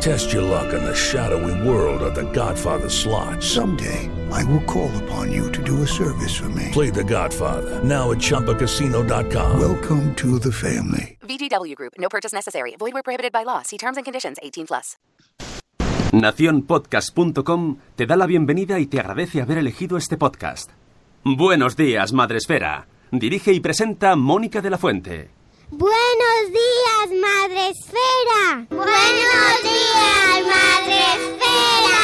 Test your luck in the shadowy world of The Godfather slot. Someday, I will call upon you to do a service for me. Play The Godfather now at ChumbaCasino.com. Welcome to the family. VGW Group. No purchase necessary. Void where prohibited by law. See terms and conditions. 18 plus. Naciónpodcast.com te da la bienvenida y te agradece haber elegido este podcast. Buenos días, Madresfera. Dirige y presenta Mónica de la Fuente. Buenos días, Madre Esfera. Buenos días, Madre Esfera.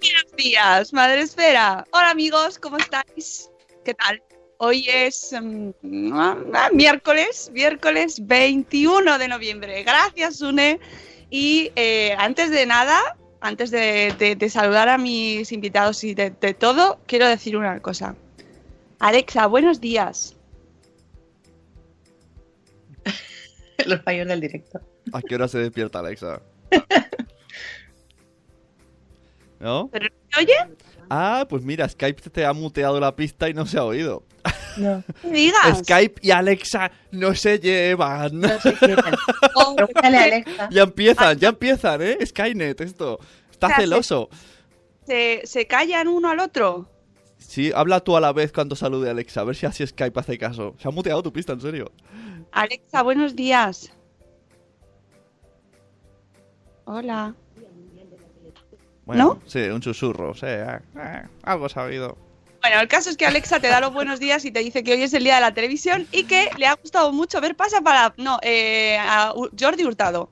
Buenos días, Madre Esfera. Hola amigos, ¿cómo estáis? ¿Qué tal? Hoy es mm, ah, miércoles, miércoles 21 de noviembre. Gracias, Une. Y eh, antes de nada, antes de, de- de saludar a mis invitados y de, de todo, quiero decir una cosa. Alexa, buenos días. Los fallos del directo. ¿A qué hora se despierta Alexa? ¿No? ¿Pero me oye? Ah, pues mira, Skype te ha muteado la pista y no se ha oído. No, ¿Qué digas? Skype y Alexa no se llevan. no se quieren. Oh, Alexa. Ya empiezan, ya empiezan, ¿eh? Skynet, esto. Está celoso. ¿Se, se callan uno al otro? Sí, habla tú a la vez cuando salude a Alexa, a ver si así Skype hace caso. Se ha muteado tu pista, en serio. Alexa, buenos días. Hola. Bueno, ¿No? Sí, un susurro, sí. ah, ah, algo sabido. Bueno, el caso es que Alexa te da los buenos días y te dice que hoy es el día de la televisión y que le ha gustado mucho ver Pasa para... No, eh, a Jordi Hurtado.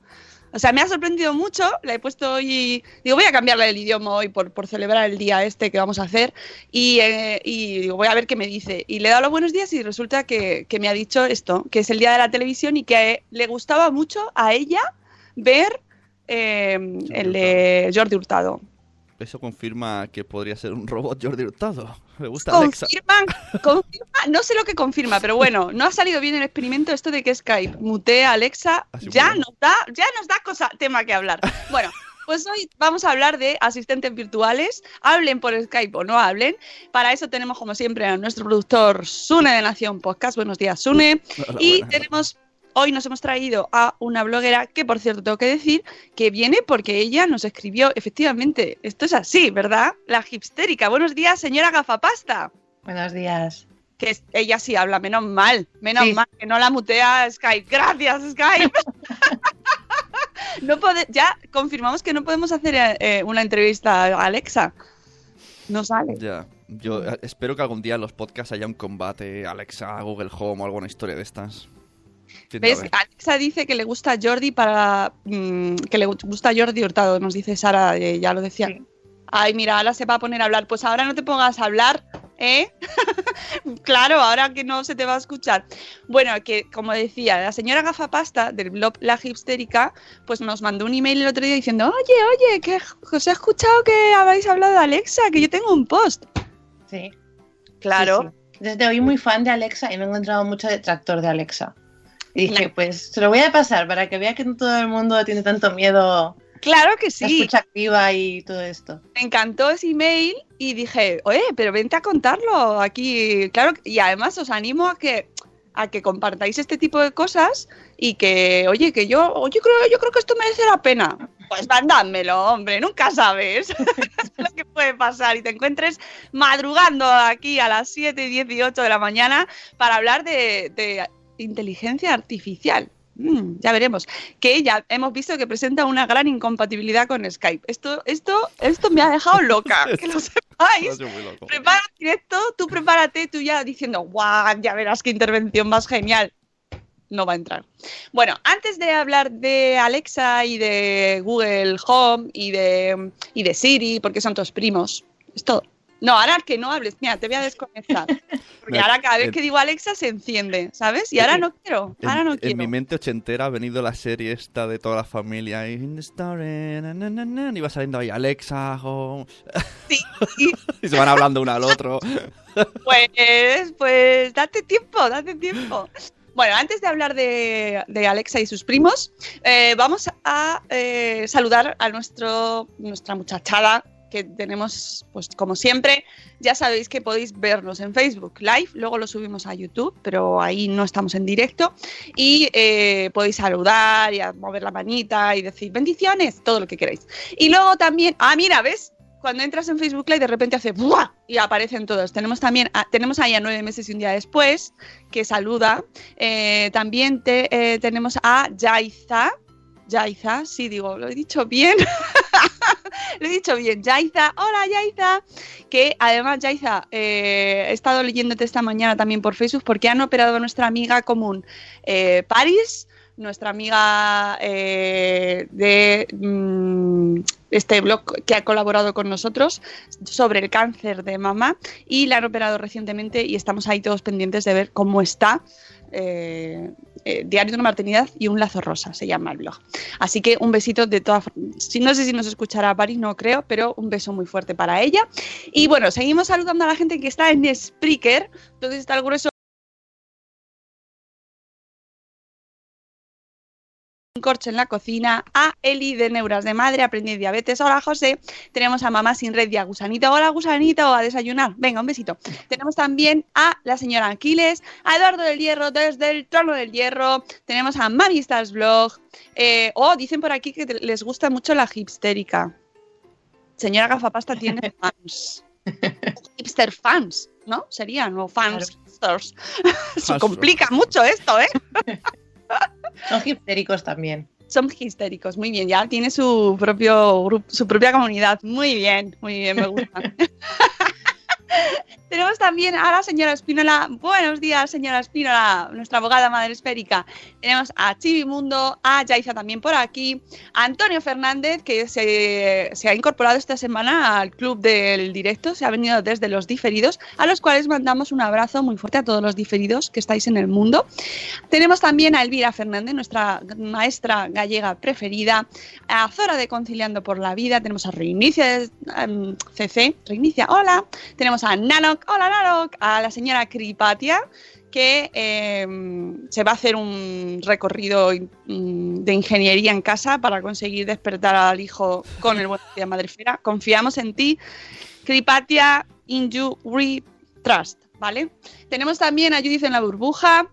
O sea, me ha sorprendido mucho, le he puesto hoy... Digo, voy a cambiarle el idioma hoy por, por celebrar el día este que vamos a hacer y, eh, y digo, voy a ver qué me dice. Y le he dado los buenos días y resulta que, que me ha dicho esto, que es el día de la televisión y que le gustaba mucho a ella ver eh, el de Jordi Hurtado. Eso confirma que podría ser un robot Jordi Hurtado. Le gusta Alexa. Confirman, confirma, no sé lo que confirma, pero bueno, no ha salido bien el experimento esto de que Skype mutee a Alexa, Así ya nos da, ya nos da cosa, tema que hablar. Bueno, pues hoy vamos a hablar de asistentes virtuales, hablen por Skype o no hablen. Para eso tenemos como siempre a nuestro productor Sune de Nación Podcast. Buenos días, Sune. Hola, Y buenas. tenemos, hoy nos hemos traído a una bloguera que, por cierto, tengo que decir que viene porque ella nos escribió, efectivamente, esto es así, ¿verdad? La hipstérica. Buenos días, señora Gafapasta. Buenos días. Que ella sí habla, menos mal, menos Sí. mal, que no la mutea Skype. Gracias, Skype. no pode- ya confirmamos que no podemos hacer eh, una entrevista a Alexa. No sale. Ya. Yo eh, espero que algún día en los podcasts haya un combate Alexa, Google Home o alguna historia de estas. ¿Ves? Alexa dice que le gusta a Jordi para. mm, que le gusta a Jordi Hurtado, nos dice Sara, eh, ya lo decía. Sí. Ay, mira, ahora se va a poner a hablar. Pues ahora no te pongas a hablar, ¿eh? claro, ahora que no se te va a escuchar. Bueno, que como decía, la señora Gafapasta del blog La Hipstérica, pues nos mandó un email el otro día diciendo: Oye, oye, que os he escuchado que habéis hablado de Alexa, que yo tengo un post. Sí. Claro. sí, sí. Desde hoy muy fan de Alexa y me he encontrado mucho detractor de Alexa. Y dije, pues se lo voy a pasar para que vea que no todo el mundo tiene tanto miedo Claro que La sí. escucha activa y todo esto. Me encantó ese email y dije, oye, pero vente a contarlo aquí. Claro, y además os animo a que a que compartáis este tipo de cosas y que, oye, que yo, yo creo, yo creo que esto merece la pena. Pues mandádmelo, hombre, nunca sabes lo que puede pasar y te encuentres madrugando aquí a las 7 y 18 de la mañana para hablar de, de inteligencia artificial. Mm, ya veremos. Que ya hemos visto que presenta una gran incompatibilidad con Skype. Esto, esto, esto me ha dejado loca, que lo sepáis. Prepara directo, tú prepárate, tú ya diciendo, guau, ya verás qué intervención más genial. No va a entrar. Bueno, antes de hablar de Alexa y de Google Home y de, y de Siri, porque son tus primos, es todo. No, ahora que no hables, mira, te voy a desconectar. Porque ahora cada vez en- que digo Alexa se enciende, ¿sabes? Y ahora no quiero, En, ahora no en quiero. mi mente ochentera ha venido la serie esta de toda la familia. Y, na, y va saliendo ahí Alexa, home. Sí, sí. y se van hablando uno al otro. Pues, pues date tiempo, date tiempo. Bueno, antes de hablar de, de Alexa y sus primos, eh, vamos a eh, saludar a nuestro, nuestra muchachada que tenemos, pues como siempre, ya sabéis que podéis vernos en Facebook Live, luego lo subimos a YouTube, pero ahí no estamos en directo, y eh, podéis saludar y mover la manita y decir bendiciones, todo lo que queráis. Y luego también, ah, mira, ¿ves? Cuando entras en Facebook Live de repente hace ¡buah! y aparecen todos. Tenemos también, a- tenemos ahí a nueve meses y un día después, que saluda. Eh, también te- eh, tenemos a Yaiza. Yaiza, sí, digo, lo he dicho bien. lo he dicho bien. Yaiza, hola Yaiza. Que además, Yaiza, eh, he estado leyéndote esta mañana también por Facebook porque han operado a nuestra amiga común, eh, Paris, nuestra amiga eh, de mm, este blog que ha colaborado con nosotros sobre el cáncer de mama y la han operado recientemente y estamos ahí todos pendientes de ver cómo está. Eh, eh, Diario de una maternidad y un lazo rosa se llama el blog. Así que un besito de todas No sé si nos escuchará Paris, no creo, pero un beso muy fuerte para ella. Y bueno, seguimos saludando a la gente que está en Spreaker. Entonces está el grueso corcho en la cocina, a Eli de Neuras de Madre, aprendí diabetes, hola José, tenemos a Mamá sin red y a Gusanito, hola Gusanito, a desayunar, venga, un besito. Tenemos también a la señora Aquiles, a Eduardo del Hierro desde el trono del Hierro, tenemos a Manistas Blog, eh, oh, dicen por aquí que les gusta mucho la hipstérica. Señora Gafapasta tiene fans. Hipster fans, ¿no? Serían, o fans hipsters. Se complica mucho esto, ¿eh? Son histéricos también. Son histéricos, muy bien, ya tiene su propio grupo, su propia comunidad. Muy bien, muy bien, me gusta. Tenemos también a la señora Espínola. Buenos días, señora Espínola, nuestra abogada madre esférica. Tenemos a Chibi Mundo, a Yaiza también por aquí, a Antonio Fernández, que se, se ha incorporado esta semana al club del directo, se ha venido desde los diferidos, a los cuales mandamos un abrazo muy fuerte a todos los diferidos que estáis en el mundo. Tenemos también a Elvira Fernández, nuestra maestra gallega preferida, a Zora de Conciliando por la Vida, tenemos a Reinicia de em, CC, Reinicia, hola, tenemos a Nanok, hola Nanok, a la señora Kripatia, que em, se va a hacer un recorrido mm, de ingeniería en casa para conseguir despertar al hijo con el buen día madrefera. Confiamos en ti, Kripatia, in you we trust, ¿vale? Tenemos también a Judith en la burbuja,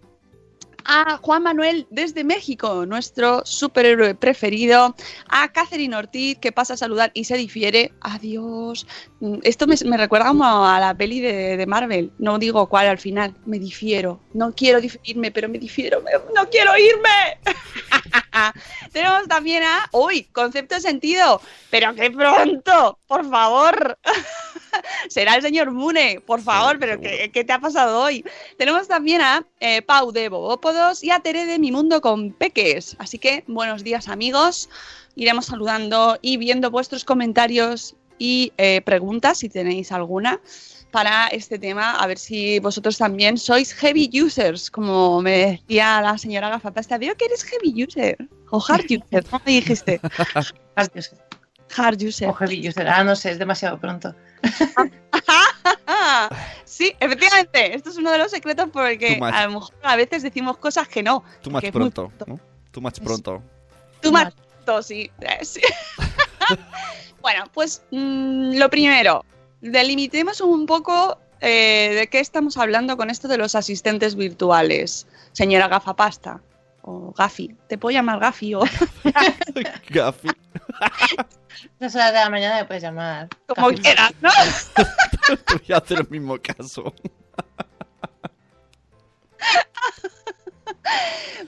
a Juan Manuel desde México, nuestro superhéroe preferido, a Catherine Ortiz, que pasa a saludar y se difiere. Adiós. Mm, Esto me, recuerda como a la peli de, de Marvel. No digo cuál al final. Me difiero. No quiero diferirme, pero me difiero. No quiero irme. Tenemos también a. ¡Uy! Concepto de sentido. Pero qué pronto. Por favor. Será el señor Mune, por favor, pero seguro. ¿qué, qué te ha pasado hoy? Tenemos también a eh, Pau de Bobópodos y a Tere de Mi Mundo con Peques. Así que buenos días, amigos. Iremos saludando y viendo vuestros comentarios y eh, preguntas, si tenéis alguna, para este tema. A ver si vosotros también sois heavy users, como me decía la señora Gafapasta. Veo que eres heavy user o hard user. ¿Cómo me dijiste? Hard user. O heavy user. Ah, no sé, es demasiado pronto. Sí, efectivamente. Esto es uno de los secretos porque a lo mejor a veces decimos cosas que no. Tú más pronto, ¿no? Tú más pronto. Too much, Exacto, sí. eh, sí. bueno, pues mm, lo primero, delimitemos un poco eh, de qué estamos hablando con esto de los asistentes virtuales, señora gafapasta. O Gafi, te puedo llamar Gafi o Gafi. Estas horas de la mañana me puedes llamar. como quieras, ¿no? Voy a hacer el mismo caso.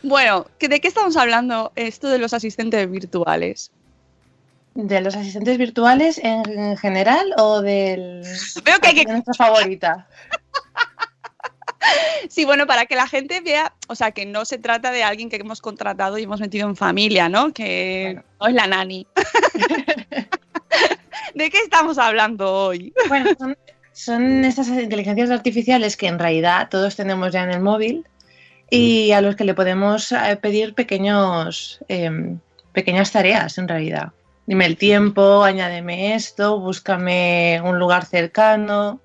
Bueno, ¿que- ¿de qué estamos hablando esto de los asistentes virtuales? ¿De los asistentes virtuales en, en general o del Veo que hay que de nuestra favorita? Sí, bueno, para que la gente vea, o sea, que no se trata de alguien que hemos contratado y hemos metido en familia, ¿no? Que no es la nani. ¿De qué estamos hablando hoy? Bueno, son, son estas inteligencias artificiales que en realidad todos tenemos ya en el móvil y a los que le podemos eh, pedir pequeños, em, pequeñas tareas en realidad. Dime el tiempo, añádeme esto, búscame un lugar cercano,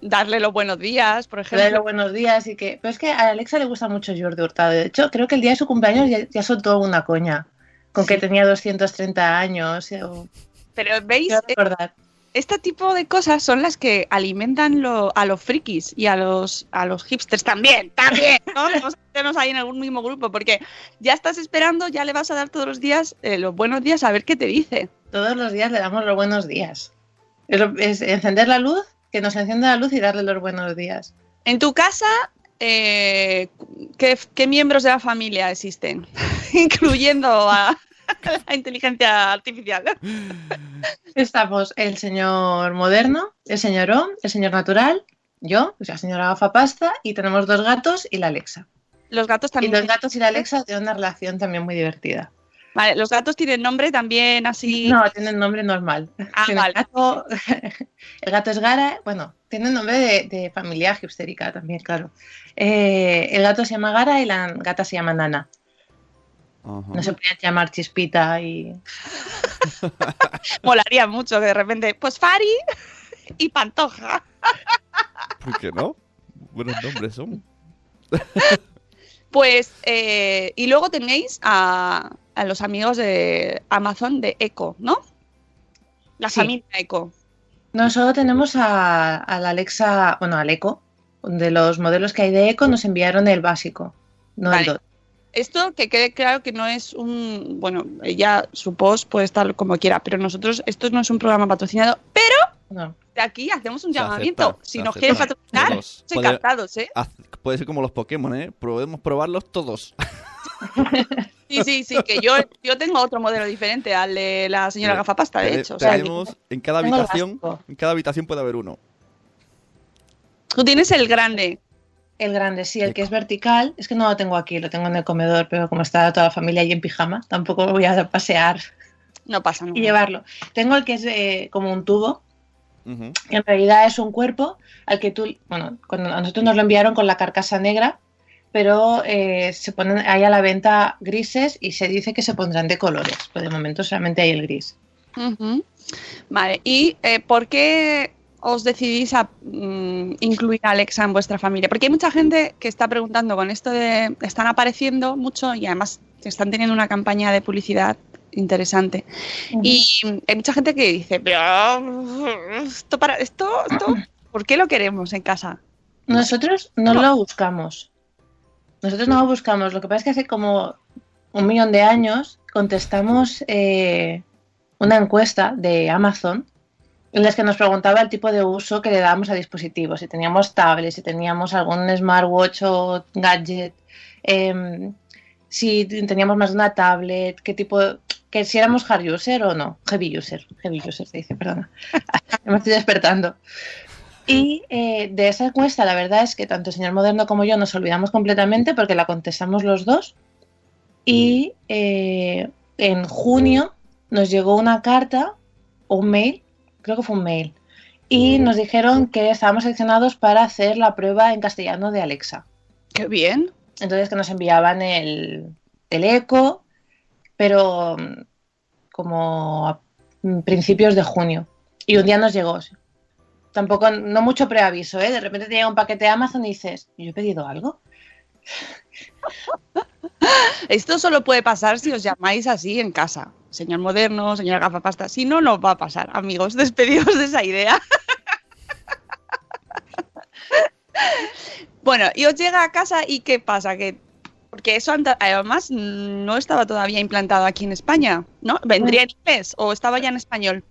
Darle los buenos días, por darle los ejemplo. buenos días y que... Pero es que a Alexa le gusta mucho Jordi Hurtado. De hecho, creo que el día de su cumpleaños ya, ya soltó una coña con que tenía 230 años. eh, o- Pero veis, recordar. este tipo de cosas son las que alimentan lo- a los frikis y a los, a los hipsters también, también, ¿no? Vamos a meternos ahí en algún mismo grupo, porque ya estás esperando, ya le vas a dar todos los días eh, los buenos días a ver qué te dice. Todos los días le damos los buenos días. Es encender la luz, que nos encienda la luz y darle los buenos días. En tu casa, eh, ¿qué, qué miembros de la familia existen? Incluyendo a la inteligencia artificial. Estamos el señor moderno, el señorón, el señor natural, yo, o sea, señora gafapasta, y tenemos dos gatos y la Alexa. Los gatos Y también. los gatos y la Alexa tienen una relación también muy divertida. Vale, los gatos tienen nombre también así. No, tienen nombre normal. Ah, vale. gato, el gato es Gara, bueno, tiene nombre de, de familia hipstérica también, claro. Eh, el gato se llama Gara y la gata se llama Nana. No se podían llamar Chispita y... Molaría mucho que de repente, pues Fari y Pantoja. ¿Por qué no? Buenos nombres son. Pues, eh, y luego tenéis a, a los amigos de Amazon de Echo, ¿no? La Sí. familia Echo. No, solo tenemos a, a la Alexa, bueno, al Eco. De los modelos que hay de Eco nos enviaron el básico, no Vale. el DOT. Esto que quede claro que no es un. Bueno, ella su post puede estar como quiera, pero nosotros, esto no es un programa patrocinado, pero No. de aquí hacemos un Se llamamiento. acepta, si nos quieren patrocinar, Todos. encantados, ¿eh? Puede ser como los Pokémon, ¿eh? Podemos probarlos todos. Sí, sí, sí, que yo, yo tengo otro modelo diferente al de la señora Gafapasta, de hecho. O sea, tenemos en cada habitación, en cada habitación puede haber uno. tú tienes el grande. El grande, sí, el que es vertical, es que no lo tengo aquí, lo tengo en el comedor, pero como está toda la familia ahí en pijama, tampoco voy a pasear No pasa nada. y llevarlo. Tengo el que es eh, como un tubo, que en realidad es un cuerpo al que tú, bueno, cuando a nosotros nos lo enviaron con la carcasa negra, pero eh, se ponen ahí a la venta grises y se dice que se pondrán de colores, pero de momento solamente hay el gris. Vale, ¿y eh, por qué os decidís a mm, incluir a Alexa en vuestra familia? Porque hay mucha gente que está preguntando con esto de. Están apareciendo mucho y además están teniendo una campaña de publicidad interesante. Y hay mucha gente que dice, pero esto para esto, esto, ¿por qué lo queremos en casa? Nosotros no lo buscamos. Nosotros no lo buscamos. Lo que pasa es que hace como un millón de años contestamos eh, una encuesta de Amazon en la que nos preguntaba el tipo de uso que le dábamos a dispositivos. Si teníamos tablets, si teníamos algún smartwatch o gadget, em, si teníamos más de una tablet, qué tipo, que si éramos hard user o no. Heavy user, heavy user se dice, perdona. Me estoy despertando. Y eh, de esa encuesta, la verdad es que tanto el señor Moderno como yo nos olvidamos completamente porque la contestamos los dos. Y eh, en junio nos llegó una carta o un mail, creo que fue un mail, y nos dijeron que estábamos seleccionados para hacer la prueba en castellano de Alexa. Qué bien. Entonces que nos enviaban el, el eco, pero mm, como a mm, principios de junio. Y un día nos llegó. Tampoco, no mucho preaviso, ¿eh? De repente te llega un paquete de Amazon y dices, ¿yo he pedido algo? Esto solo puede pasar si os llamáis así en casa. Señor moderno, señora gafapasta. Si no, no va a pasar, amigos. Despedidos de esa idea. bueno, y os llega a casa y ¿qué pasa? Que porque eso además no estaba todavía implantado aquí en España, ¿no? ¿Vendría en inglés o estaba ya en español?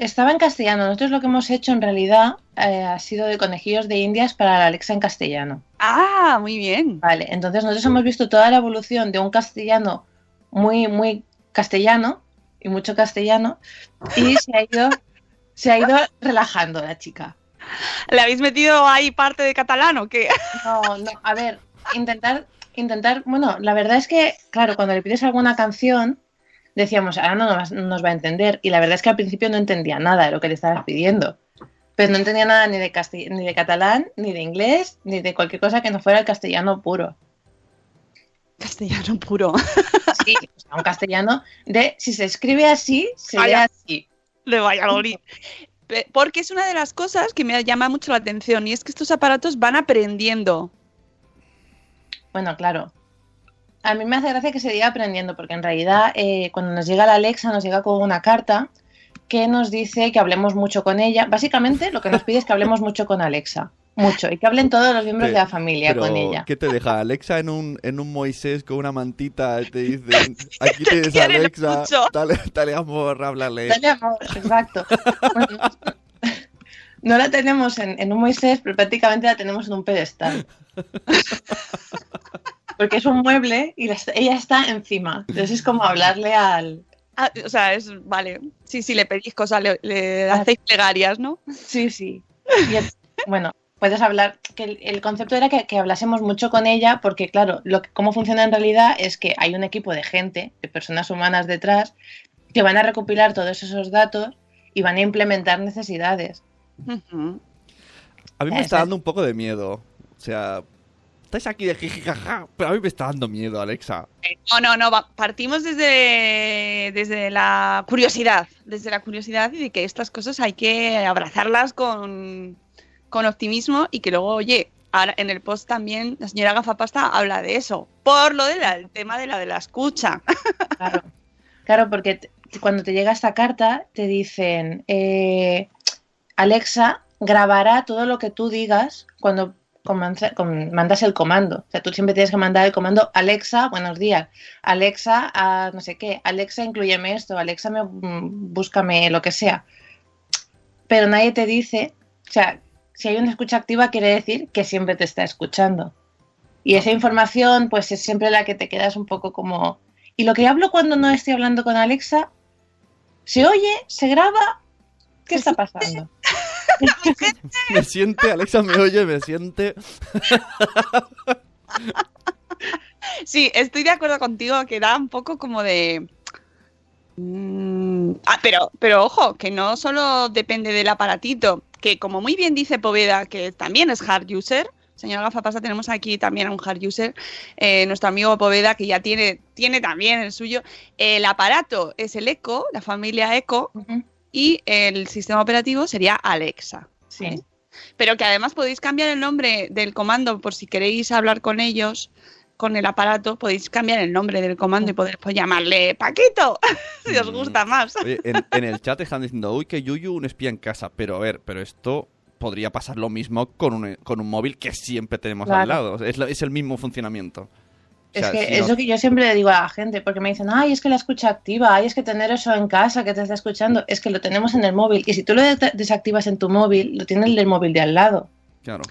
Estaba en castellano. Nosotros lo que hemos hecho en realidad eh, ha sido de conejillos de indias para la Alexa en castellano. Ah, muy bien. Vale, entonces nosotros hemos visto toda la evolución de un castellano muy, muy castellano y mucho castellano y se ha ido, se ha ido relajando la chica. ¿Le habéis metido ahí parte de catalán o qué? No, no, a ver, intentar, intentar, bueno, la verdad es que, claro, cuando le pides alguna canción, decíamos, ahora no nos, no nos va a entender, y la verdad es que al principio no entendía nada de lo que le estabas pidiendo, pero no entendía nada ni de, ni de catalán, ni de inglés, ni de cualquier cosa que no fuera el castellano puro. Castellano puro. Sí, o sea, un castellano de, si se escribe así, se lee Vaya. así. de Valladolid. Porque es una de las cosas que me llama mucho la atención y es que estos aparatos van aprendiendo. Bueno, claro. A mí me hace gracia que se diga aprendiendo, porque en realidad eh, cuando nos llega la Alexa nos llega con una carta que nos dice que hablemos mucho con ella. Básicamente lo que nos pide es que hablemos mucho con Alexa. Mucho. Y que hablen todos los miembros de la familia pero, con ella. ¿Qué te deja? Alexa en un, en un Moisés con una mantita te dicen, aquí tienes a Alexa, dale, dale amor, háblale. Dale amor, exacto. Bueno, no la tenemos en, en un Moisés, pero prácticamente la tenemos en un pedestal. Porque es un mueble y la ella está encima. Entonces es como hablarle al, Ah, o sea, es, vale, sí, sí, le pedís cosas, le, le Ah. hacéis plegarias, ¿no? Sí, sí. Y bueno, puedes hablar, que el, el concepto era que, que hablásemos mucho con ella, porque claro, lo que, cómo funciona en realidad es que hay un equipo de gente, de personas humanas detrás, que van a recopilar todos esos datos y van a implementar necesidades. A mí me Ese. está dando un poco de miedo. O sea, estáis aquí de jijijaja, pero a mí me está dando miedo, Alexa. No, no, no, va- partimos desde, desde la curiosidad, desde la curiosidad y de que estas cosas hay que abrazarlas con, con optimismo y que luego, oye, ahora en el post también la señora Gafapasta habla de eso, por lo del tema de la de la escucha. Claro, claro porque cuando te llega esta carta te dicen, eh, Alexa grabará todo lo que tú digas cuando mandas el comando. O sea, tú siempre tienes que mandar el comando Alexa, buenos días. Alexa, a no sé qué. Alexa, incluyeme esto. Alexa, me, mm, búscame lo que sea. Pero nadie te dice, o sea, si hay una escucha activa quiere decir que siempre te está escuchando. Y esa información, pues es siempre la que te quedas un poco como... Y lo que hablo cuando no estoy hablando con Alexa, ¿se oye? ¿Se graba? ¿Qué está pasando? Me siente, Alexa me oye, me siente. Sí, estoy de acuerdo contigo que da un poco como de... Mm, Ah, pero, pero ojo, que no solo depende del aparatito, que como muy bien dice Poveda, que también es hard user, señor Gafapasta, tenemos aquí también a un hard user, eh, nuestro amigo Poveda, que ya tiene, tiene también el suyo. El aparato es el Echo, la familia Echo, Ujú, y el sistema operativo sería Alexa. Sí. Pero que además podéis cambiar el nombre del comando por si queréis hablar con ellos, con el aparato, podéis cambiar el nombre del comando y poder pues, llamarle Paquito, si os Mm. gusta más. Oye, en, en el chat están diciendo, uy, que Yuyu un espía en casa. Pero a ver, pero esto podría pasar lo mismo con un, con un móvil que siempre tenemos al lado. Es, lo- es el mismo funcionamiento. O Es sea, que si es no- lo que yo siempre le digo a la gente, porque me dicen, ay, es que la escucha activa, ay, es que tener eso en casa que te está escuchando, es que lo tenemos en el móvil. Y si tú lo de- desactivas en tu móvil, lo tienes el móvil de al lado. Claro.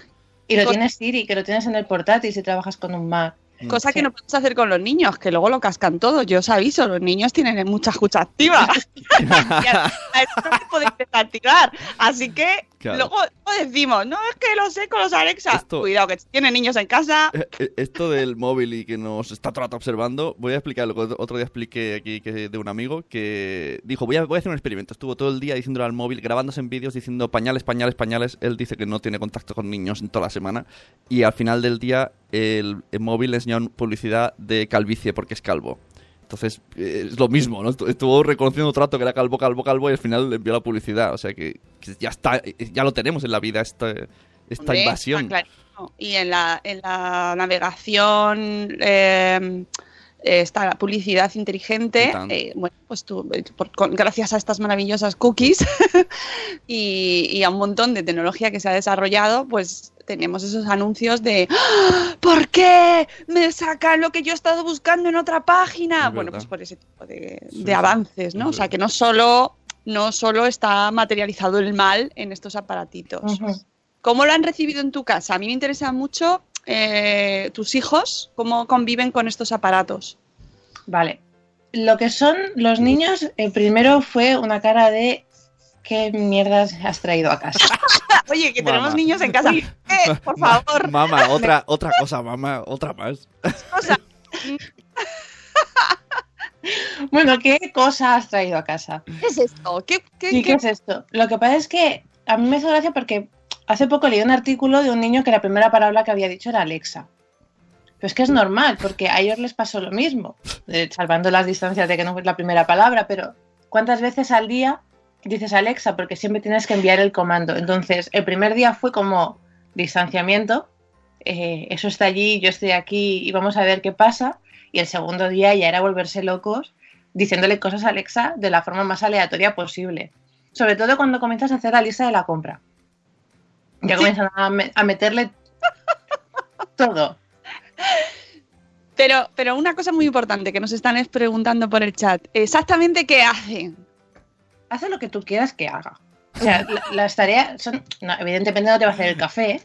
Y lo tienes Siri, que lo tienes en el portátil si trabajas con un Mac. Cosa Sí. que no podemos hacer con los niños, que luego lo cascan todo. Yo os aviso, los niños tienen mucha escucha activa. y a, a eso no se podéis desactivar. Así que Claro. luego luego decimos, no, es que lo sé con los Alexa. Esto- Cuidado, que tienen niños en casa. Eh, eh, Esto del móvil y que nos está todo observando, voy a explicar lo que otro día expliqué aquí que de un amigo que dijo, voy a, voy a hacer un experimento. Estuvo todo el día diciéndole al móvil, grabándose en vídeos, diciendo pañales, pañales, pañales. Él dice que no tiene contacto con niños en toda la semana. Y al final del día el, el móvil le enseñó publicidad de calvicie porque es calvo. Entonces, eh, es lo mismo, ¿no? Estu- Estuvo reconociendo el rato que era calvo, calvo, calvo y al final le envió la publicidad. O sea que, que ya está, eh, ya lo tenemos en la vida, esta, esta Hombre, invasión. está y en la, en la navegación eh, eh, está la publicidad inteligente. Eh, bueno, pues tú, eh, por- con- gracias a estas maravillosas cookies y, y a un montón de tecnología que se ha desarrollado, pues tenemos esos anuncios de ¡Ah! ¿por qué me sacan lo que yo he estado buscando en otra página? Es bueno, verdad. pues por ese tipo de, Sí, de avances, ¿no? O sea, que no solo, no solo está materializado el mal en estos aparatitos. ¿Cómo lo han recibido en tu casa? A mí me interesa mucho eh, tus hijos, cómo conviven con estos aparatos. Vale. Lo que son los niños, el primero fue una cara de ¿qué mierdas has traído a casa? Oye, que tenemos niños en casa. Eh, por favor. Mamá, otra, otra cosa, mamá, otra más. O sea, bueno, ¿qué cosa has traído a casa? ¿qué es esto? ¿Qué, qué- ¿Y qué- qué es esto? Lo que pasa es que a mí me hizo gracia porque hace poco leí un artículo de un niño que la primera palabra que había dicho era Alexa. Pero es que es normal, porque a ellos les pasó lo mismo, eh, salvando las distancias de que no fue la primera palabra, pero ¿cuántas veces al día dices Alexa? Porque siempre tienes que enviar el comando. Entonces, el primer día fue como distanciamiento, eh, eso está allí, yo estoy aquí y vamos a ver qué pasa. Y el segundo día ya era volverse locos diciéndole cosas a Alexa de la forma más aleatoria posible. Sobre todo cuando comienzas a hacer la lista de la compra. Ya comienzan a, me- a meterle todo. Pero, pero una cosa muy importante que nos están es preguntando por el chat. ¿Exactamente qué hacen? Hace lo que tú quieras que haga. O sea, la- las tareas son. no, evidentemente no te va a hacer el café,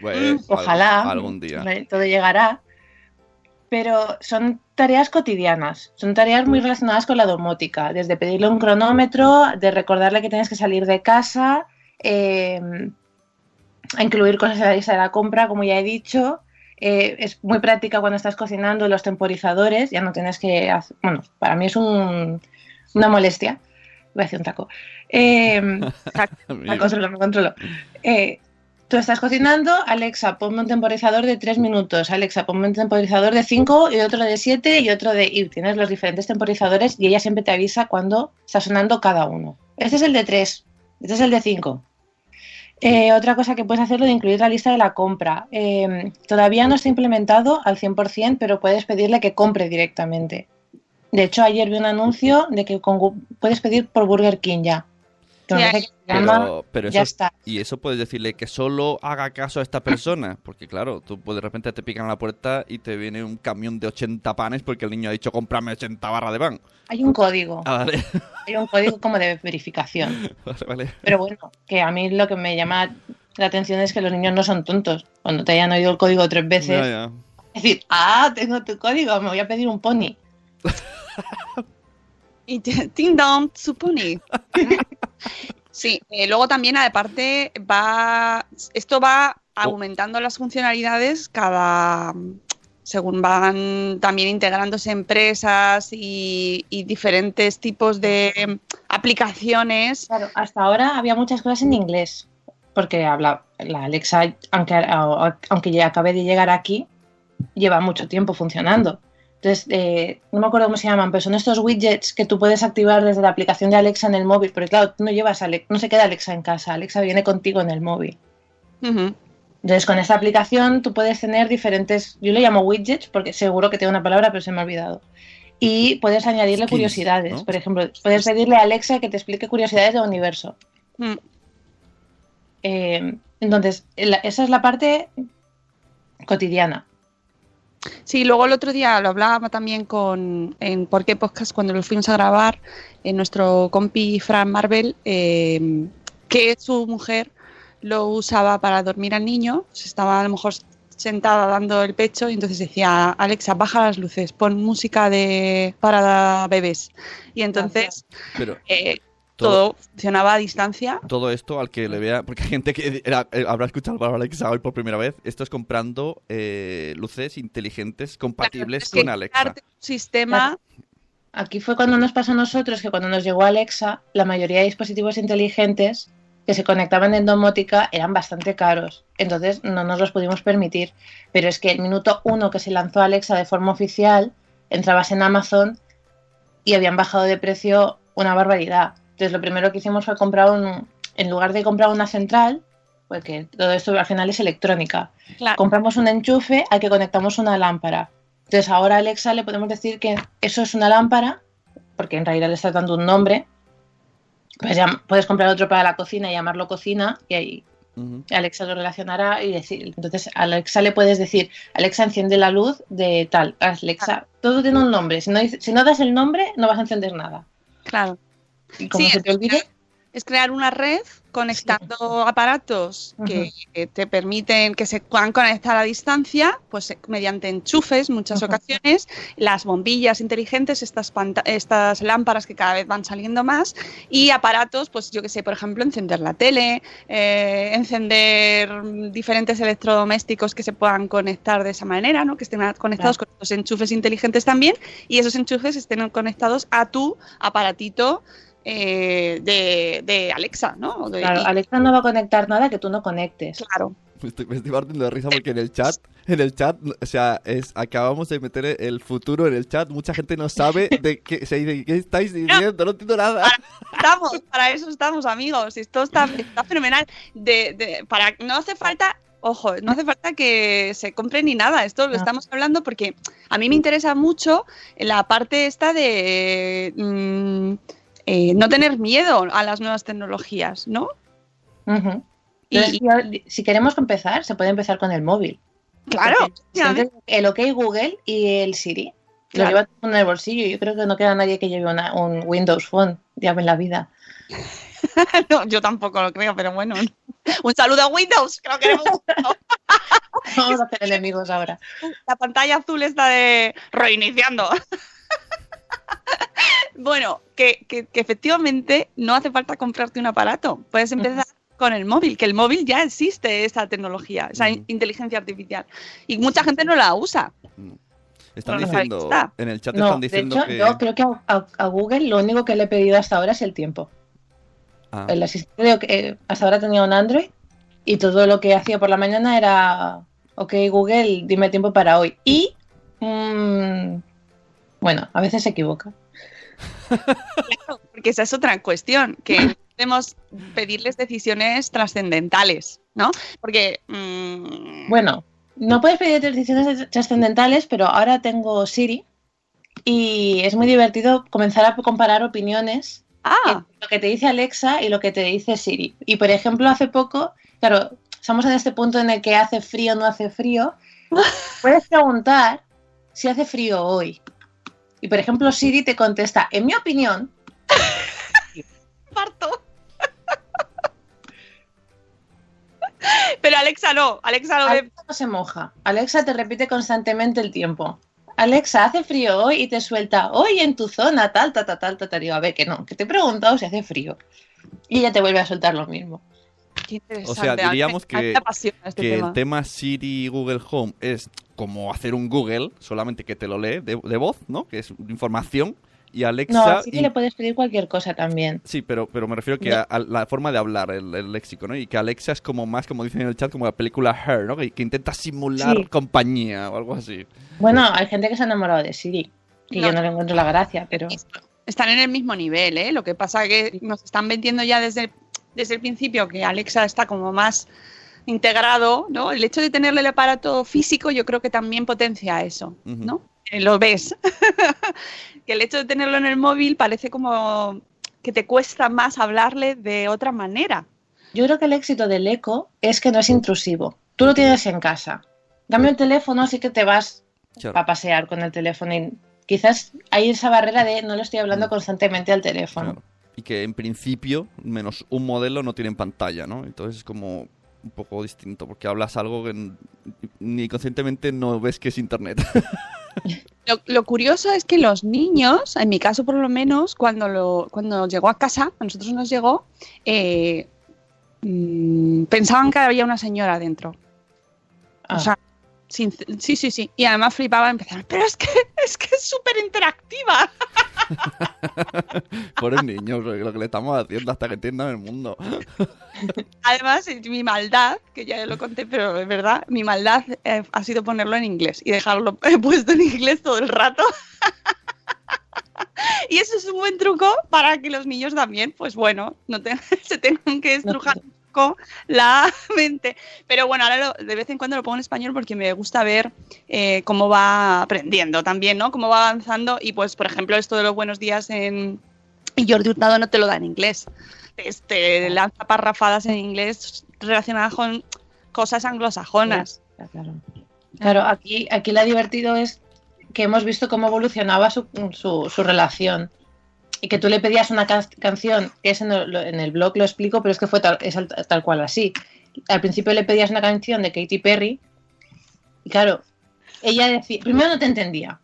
Bueno, ojalá. algún- día. Todo llegará. Pero son tareas cotidianas, son tareas muy relacionadas con la domótica, desde pedirle un cronómetro, de recordarle que tienes que salir de casa, eh, a incluir cosas en la lista de la compra, como ya he dicho. Eh, es muy práctica cuando estás cocinando los temporizadores, ya no tienes que hacer, bueno, para mí es un- una molestia. Voy a hacer un taco. Eh, me controlo, me controlo. Eh, tú estás cocinando, Alexa, ponme un temporizador de 3 minutos, Alexa, ponme un temporizador de 5 y otro de 7 y otro de... Y tienes los diferentes temporizadores y ella siempre te avisa cuando está sonando cada uno. Este es el de 3, este es el de 5. Eh, otra cosa que puedes hacer es de incluir la lista de la compra. Eh, todavía no está implementado al 100%, pero puedes pedirle que compre directamente. De hecho, ayer vi un anuncio de que con puedes pedir por Burger King ya. Pero, pero Ya eso, está. y eso puedes decirle que solo haga caso a esta persona. Porque claro, tú pues, de repente te pican a la puerta y te viene un camión de 80 panes porque el niño ha dicho cómprame 80 barras de pan. Hay un código, Ah, vale. hay un código como de verificación. vale, vale. Pero bueno, que a mí lo que me llama la atención es que los niños no son tontos. Cuando te hayan oído el código tres veces, Ya, ya. es decir, ah, tengo tu código, me voy a pedir un pony. Y Ting Dong Tsupuni. Sí, eh, luego también aparte va, esto va aumentando las funcionalidades cada, según van también integrándose empresas y, y diferentes tipos de aplicaciones. Claro, hasta ahora había muchas cosas en inglés, porque habla la Alexa, aunque, aunque ya acabe de llegar aquí, lleva mucho tiempo funcionando. Entonces, eh, no me acuerdo cómo se llaman, pero son estos widgets que tú puedes activar desde la aplicación de Alexa en el móvil, porque claro, tú no llevas Ale- no se queda Alexa en casa, Alexa viene contigo en el móvil. Entonces, con esta aplicación tú puedes tener diferentes, yo le llamo widgets porque seguro que tengo una palabra, pero se me ha olvidado. Y puedes añadirle Skins, curiosidades. ¿no? Por ejemplo, puedes pedirle a Alexa que te explique curiosidades del universo. Mm. Eh, entonces, la- esa es la parte cotidiana. Sí, luego el otro día lo hablaba también con en Por qué Podcast cuando lo fuimos a grabar en nuestro compi Fran Marvel, eh, que su mujer lo usaba para dormir al niño, se estaba a lo mejor sentada dando el pecho y entonces decía, Alexa, baja las luces, pon música de para bebés. Y entonces Pero eh, todo, todo funcionaba a distancia. todo esto al que le vea, porque hay gente que era- eh, habrá escuchado a Alexa hoy por primera vez, esto es comprando eh, luces inteligentes compatibles Es que con Alexa. un sistema Aquí fue cuando nos pasó a nosotros que cuando nos llegó Alexa, la mayoría de dispositivos inteligentes que se conectaban en domótica eran bastante caros. Entonces no nos los pudimos permitir. Pero es que el minuto uno que se lanzó Alexa de forma oficial, entrabas en Amazon y habían bajado de precio una barbaridad. Entonces lo primero que hicimos fue comprar un, en lugar de comprar una central, porque todo esto al final es electrónica. Claro. Compramos un enchufe al que conectamos una lámpara. Entonces ahora a Alexa le podemos decir que eso es una lámpara, porque en realidad le estás dando un nombre. Pues ya puedes comprar otro para la cocina y llamarlo cocina y ahí. Alexa lo relacionará y decir. Entonces a Alexa le puedes decir, Alexa enciende la luz de tal. Alexa, todo tiene un nombre. Si no, si no das el nombre, no vas a encender nada. Claro. Y como Sí, se te olvide, Es crear una red conectando aparatos que, que te permiten que se puedan conectar a distancia, pues eh, mediante enchufes, muchas ocasiones, las bombillas inteligentes, estas, estas lámparas que cada vez van saliendo más, y aparatos, pues yo que sé, por ejemplo, encender la tele, eh, encender diferentes electrodomésticos que se puedan conectar de esa manera, ¿no? que estén conectados con estos enchufes inteligentes también, y esos enchufes estén conectados a tu aparatito eh, de, de Alexa, ¿no? De- claro, y- Alexa no va a conectar nada que tú no conectes. claro. Me estoy, me estoy partiendo de risa porque en el chat, en el chat, o sea, es, acabamos de meter el futuro en el chat. Mucha gente no sabe de qué, o sea, de qué estáis diciendo, no entiendo nada. Estamos, para eso estamos, amigos. Esto está, está fenomenal. De, de- para, no hace falta, ojo, no hace falta que se compre ni nada. Esto lo No. estamos hablando porque a mí me interesa mucho la parte esta de mm, eh, no tener miedo a las nuevas tecnologías, ¿no? Y- Entonces, si queremos empezar, se puede empezar con el móvil. Claro, Porque el OK Google y el Siri. Lo Claro. lleva todo en el bolsillo. Yo creo que no queda nadie que lleve una- un Windows Phone ya en la vida. No, yo tampoco lo creo, pero bueno. Un saludo a Windows, que lo queremos mucho. Vamos a hacer enemigos ahora. La pantalla azul está de reiniciando. bueno, que, que- que efectivamente no hace falta comprarte un aparato. Puedes empezar con el móvil, que el móvil ya existe esa tecnología, esa inteligencia artificial. Y mucha gente no la usa. Están Bueno, diciendo, en el chat No, están de diciendo hecho, que... yo creo que a, a- a Google lo único que le he pedido hasta ahora es el tiempo. Ah, El asistente de OK- eh, hasta ahora tenía un Android y todo lo que hacía por la mañana era, ok Google, dime tiempo para hoy. Y, mm, bueno, a veces se equivoca. Porque esa es otra cuestión, que podemos pedirles decisiones trascendentales, ¿no? Porque... mm, Bueno, no puedes pedir decisiones trascendentales, pero ahora tengo Siri y es muy divertido comenzar a comparar opiniones ah, entre lo que te dice Alexa y lo que te dice Siri. Y por ejemplo, hace poco, claro, estamos en este punto en el que hace frío o no hace frío. Puedes preguntar si hace frío hoy. Y por ejemplo, Siri te contesta, en mi opinión, parto. Pero Alexa no, Alexa no. Alexa no se moja. Alexa te repite constantemente el tiempo. Alexa, hace frío hoy y te suelta, hoy en tu zona, tal, tal, tal, tal, tal, tal. Digo, a ver, que no, que te he preguntado si hace frío. Y ella te vuelve a soltar lo mismo. Qué interesante. O sea, diríamos que- este que tema. el tema Siri y Google Home es como hacer un Google, solamente que te lo lee de, de voz, ¿no? Que es información. Y Alexa... No, así que y- le puedes pedir cualquier cosa también. Sí, pero, pero me refiero que a, a la forma de hablar, el, el léxico, ¿no? Y que Alexa es como más, como dicen en el chat, como la película Her, ¿no? Que, que intenta simular Sí. compañía o algo así. Bueno, hay gente que se ha enamorado de Siri, No. yo no le encuentro la gracia, pero... Están en el mismo nivel, ¿eh? Lo que pasa es que nos están vendiendo ya desde, desde el principio que Alexa está como más integrado, ¿no? El hecho de tenerle el aparato físico yo creo que también potencia eso. ¿no? Eh, Lo ves. que el hecho de tenerlo en el móvil parece como que te cuesta más hablarle de otra manera. Yo creo que el éxito del eco es que no es intrusivo. Tú lo tienes en casa. Dame el teléfono, sí que te vas a pasear con el teléfono. Y quizás hay esa barrera de no le estoy hablando Mm. constantemente al teléfono. Claro. Y que en principio, menos un modelo, no tienen pantalla, ¿no? Entonces es como un poco distinto, porque hablas algo que ni conscientemente no ves que es internet. Lo, lo curioso es que los niños, en mi caso por lo menos, cuando, lo, cuando llegó a casa, a nosotros nos llegó, eh, mm, pensaban que había una señora dentro. Ah, O sea, sin- sí, sí, sí. Y además flipaban, empezaron, pero es que es que es súper interactiva. Pobres niños, lo que le estamos haciendo hasta que entiendan el mundo. Además, mi maldad, que ya lo conté, pero es verdad, mi maldad eh, ha sido ponerlo en inglés y dejarlo eh, puesto en inglés todo el rato. y eso es un buen truco para que los niños también, pues bueno, no te- se tengan que estrujar poco la mente. Pero bueno, ahora lo- de vez en cuando lo pongo en español porque me gusta ver eh, cómo va aprendiendo también, ¿no? Cómo va avanzando. Y pues, por ejemplo, esto de los buenos días en Jordi Hurtado no te lo da en inglés. Este lanza parrafadas en inglés relacionadas con cosas anglosajonas. Claro, Claro, aquí, aquí lo divertido es que hemos visto cómo evolucionaba su, su- su relación. Y que tú le pedías una ca- canción, que es en el, lo- en el blog lo explico, pero es que fue tal, es al- tal cual así. Al principio le pedías una canción de Katy Perry, y claro, ella decía, primero no te entendía.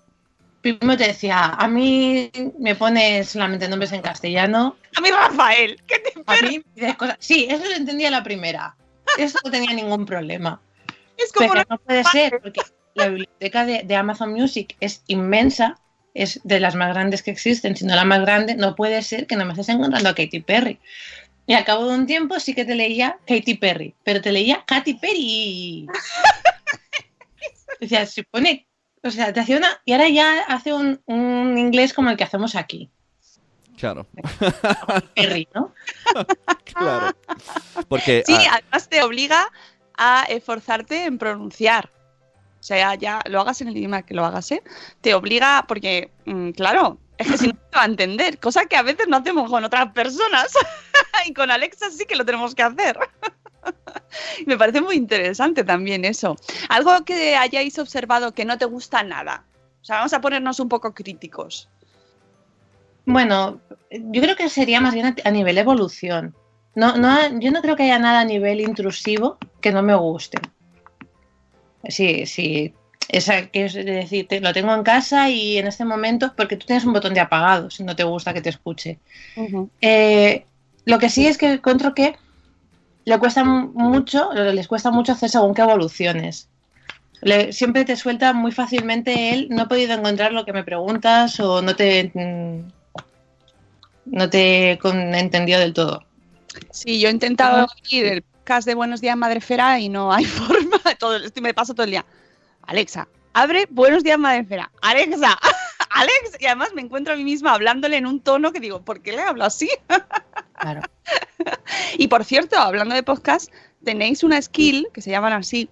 Primero te decía, a mí me pones solamente nombres en castellano, A mí, Rafael, ¿qué te a mí me dices cosas. Sí, eso lo entendía la primera. Eso no tenía ningún problema. es como Pero no puede ser, porque la biblioteca de, de Amazon Music es inmensa, es de las más grandes que existen, si no la más grande, no puede ser que no me estés encontrando a Katy Perry. Y al cabo de un tiempo sí que te leía Katy Perry, pero te leía Katy Perry. O sea, se pone, o sea, te hacía una, y ahora ya hace un, un inglés como el que hacemos aquí, Claro, Perry, ¿no? claro. Porque Sí, ah, además te obliga a esforzarte en pronunciar. O sea, ya lo hagas en el idioma que lo hagas, ¿eh? Te obliga, porque, mm, claro, es que si no te va a entender, cosa que a veces no hacemos con otras personas. y con Alexa sí que lo tenemos que hacer. Me parece muy interesante también eso. Algo que hayáis observado que no te gusta nada. O sea, vamos a ponernos un poco críticos. Bueno, yo creo que sería más bien a nivel evolución. No, no, yo no creo que haya nada a nivel intrusivo que no me guste. Sí, sí. Esa, que es decir, te- lo tengo en casa y en este momento, porque tú tienes un botón de apagado si no te gusta que te escuche. Eh, lo que sí es que encuentro que le cuesta mu- mucho, les cuesta mucho hacer según qué evoluciones. Le- siempre te suelta muy fácilmente él, no he podido encontrar lo que me preguntas o no te mm, no te entendido del todo. Sí, yo he intentado ir el podcast de Buenos Días Madrefera y no hay forma. Todo, esto me paso todo el día. Alexa, abre Buenos Días Madrefera. Alexa, Alex. Y además me encuentro a mí misma hablándole en un tono que digo, ¿por qué le hablo así? Claro. Y por cierto, hablando de podcast, tenéis una skill que se llaman así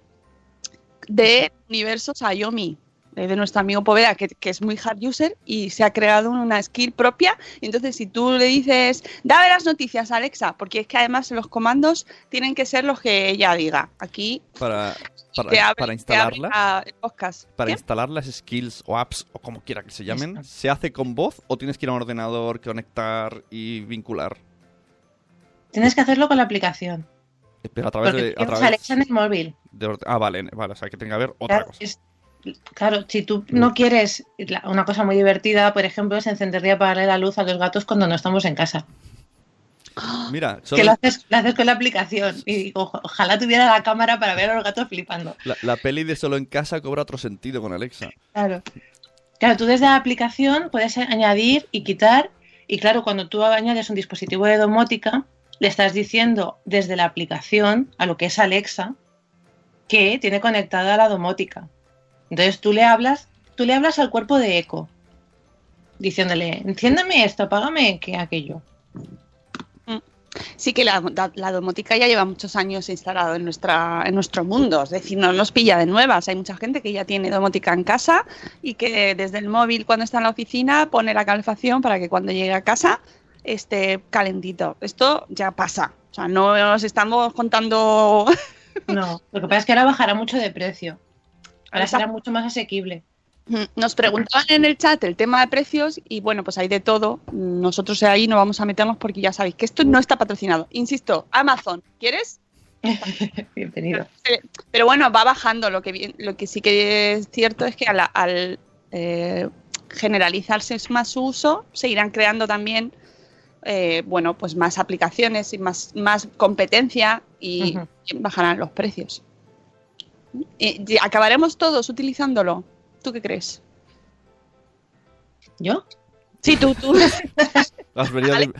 de universo Xiaomi eh, de nuestro amigo Poveda, que, que es muy hard user y se ha creado una skill propia. Y entonces, si tú le dices, dame las noticias, Alexa, porque es que además los comandos tienen que ser los que ella diga. Aquí para, para, te abre, para te instalarla, abre la- el podcast. para ¿Qué? instalar las skills o apps o como quiera que se llamen, ¿se hace con voz o tienes que ir a un ordenador, conectar y vincular? Tienes que hacerlo con la aplicación. Eh, Pero a través Porque de, a través Alexa en el móvil. de Ah, vale, vale, o sea que tiene que haber otra Claro, cosa. es- claro, si tú no quieres, una cosa muy divertida, por ejemplo, es encender y apagarle la luz a los gatos cuando no estamos en casa. Mira, Que solo lo haces, lo haces con la aplicación. Y digo, "Ojo- ojalá tuviera la cámara para ver a los gatos flipando. la, la peli de solo en casa cobra otro sentido con Alexa. Claro. Claro, tú desde la aplicación puedes añadir y quitar. Y claro, cuando tú añades un dispositivo de domótica, le estás diciendo desde la aplicación a lo que es Alexa que tiene conectada la domótica. Entonces tú le hablas, tú le hablas al cuerpo de eco, diciéndole, enciéndeme esto, apágame que aquello. Sí que la, la- la domótica ya lleva muchos años instalado en, nuestra, en nuestro mundo, es decir, no nos pilla de nuevas. Hay mucha gente que ya tiene domótica en casa y que desde el móvil cuando está en la oficina pone la calefacción para que cuando llegue a casa esté calentito. Esto ya pasa. O sea, no nos estamos contando... No, lo que pasa es que ahora bajará mucho de precio. Ahora será mucho más asequible. Nos preguntaban en el chat el tema de precios y bueno, pues hay de todo. Nosotros ahí no vamos a meternos porque ya sabéis que esto no está patrocinado. Insisto, Amazon, ¿quieres? Bienvenido. Eh, Pero bueno, va bajando. Lo que, vi- lo que sí que es cierto es que a la- al eh, generalizarse más su uso, se irán creando también eh, bueno, pues más aplicaciones y más, más competencia y bajarán los precios. Y- acabaremos todos utilizándolo. ¿Tú qué crees? ¿Yo? Sí, tú, tú. Has venido de,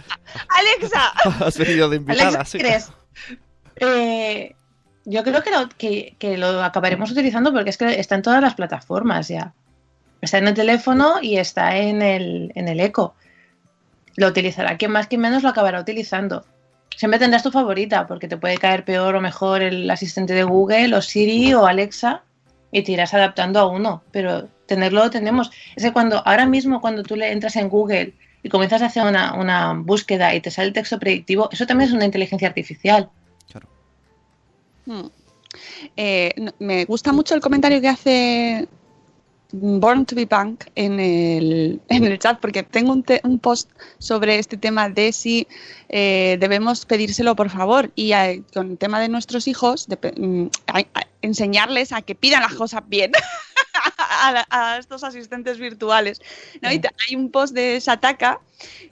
Alexa. has venido de invitada, Alexa, sí. ¿qué crees? Eh, yo creo que lo, que, que lo acabaremos utilizando porque es que está en todas las plataformas ya. Está en el teléfono y está en el, en el eco. Lo utilizará quien más, quien menos lo acabará utilizando. Siempre tendrás tu favorita, porque te puede caer peor o mejor el asistente de Google o Siri o Alexa y te irás adaptando a uno, pero tenerlo lo tenemos. Es que cuando, ahora mismo cuando tú le entras en Google y comienzas a hacer una, una búsqueda y te sale el texto predictivo, eso también es una inteligencia artificial. Hmm. Eh, me gusta mucho el comentario que hace Born to be Punk en el, en el chat, porque tengo un, te- un post sobre este tema de si eh, debemos pedírselo por favor. Y eh, con el tema de nuestros hijos, de mm, a- a- enseñarles a que pidan las cosas bien a, a estos asistentes virtuales. ¿no? Y te- hay un post de Sataka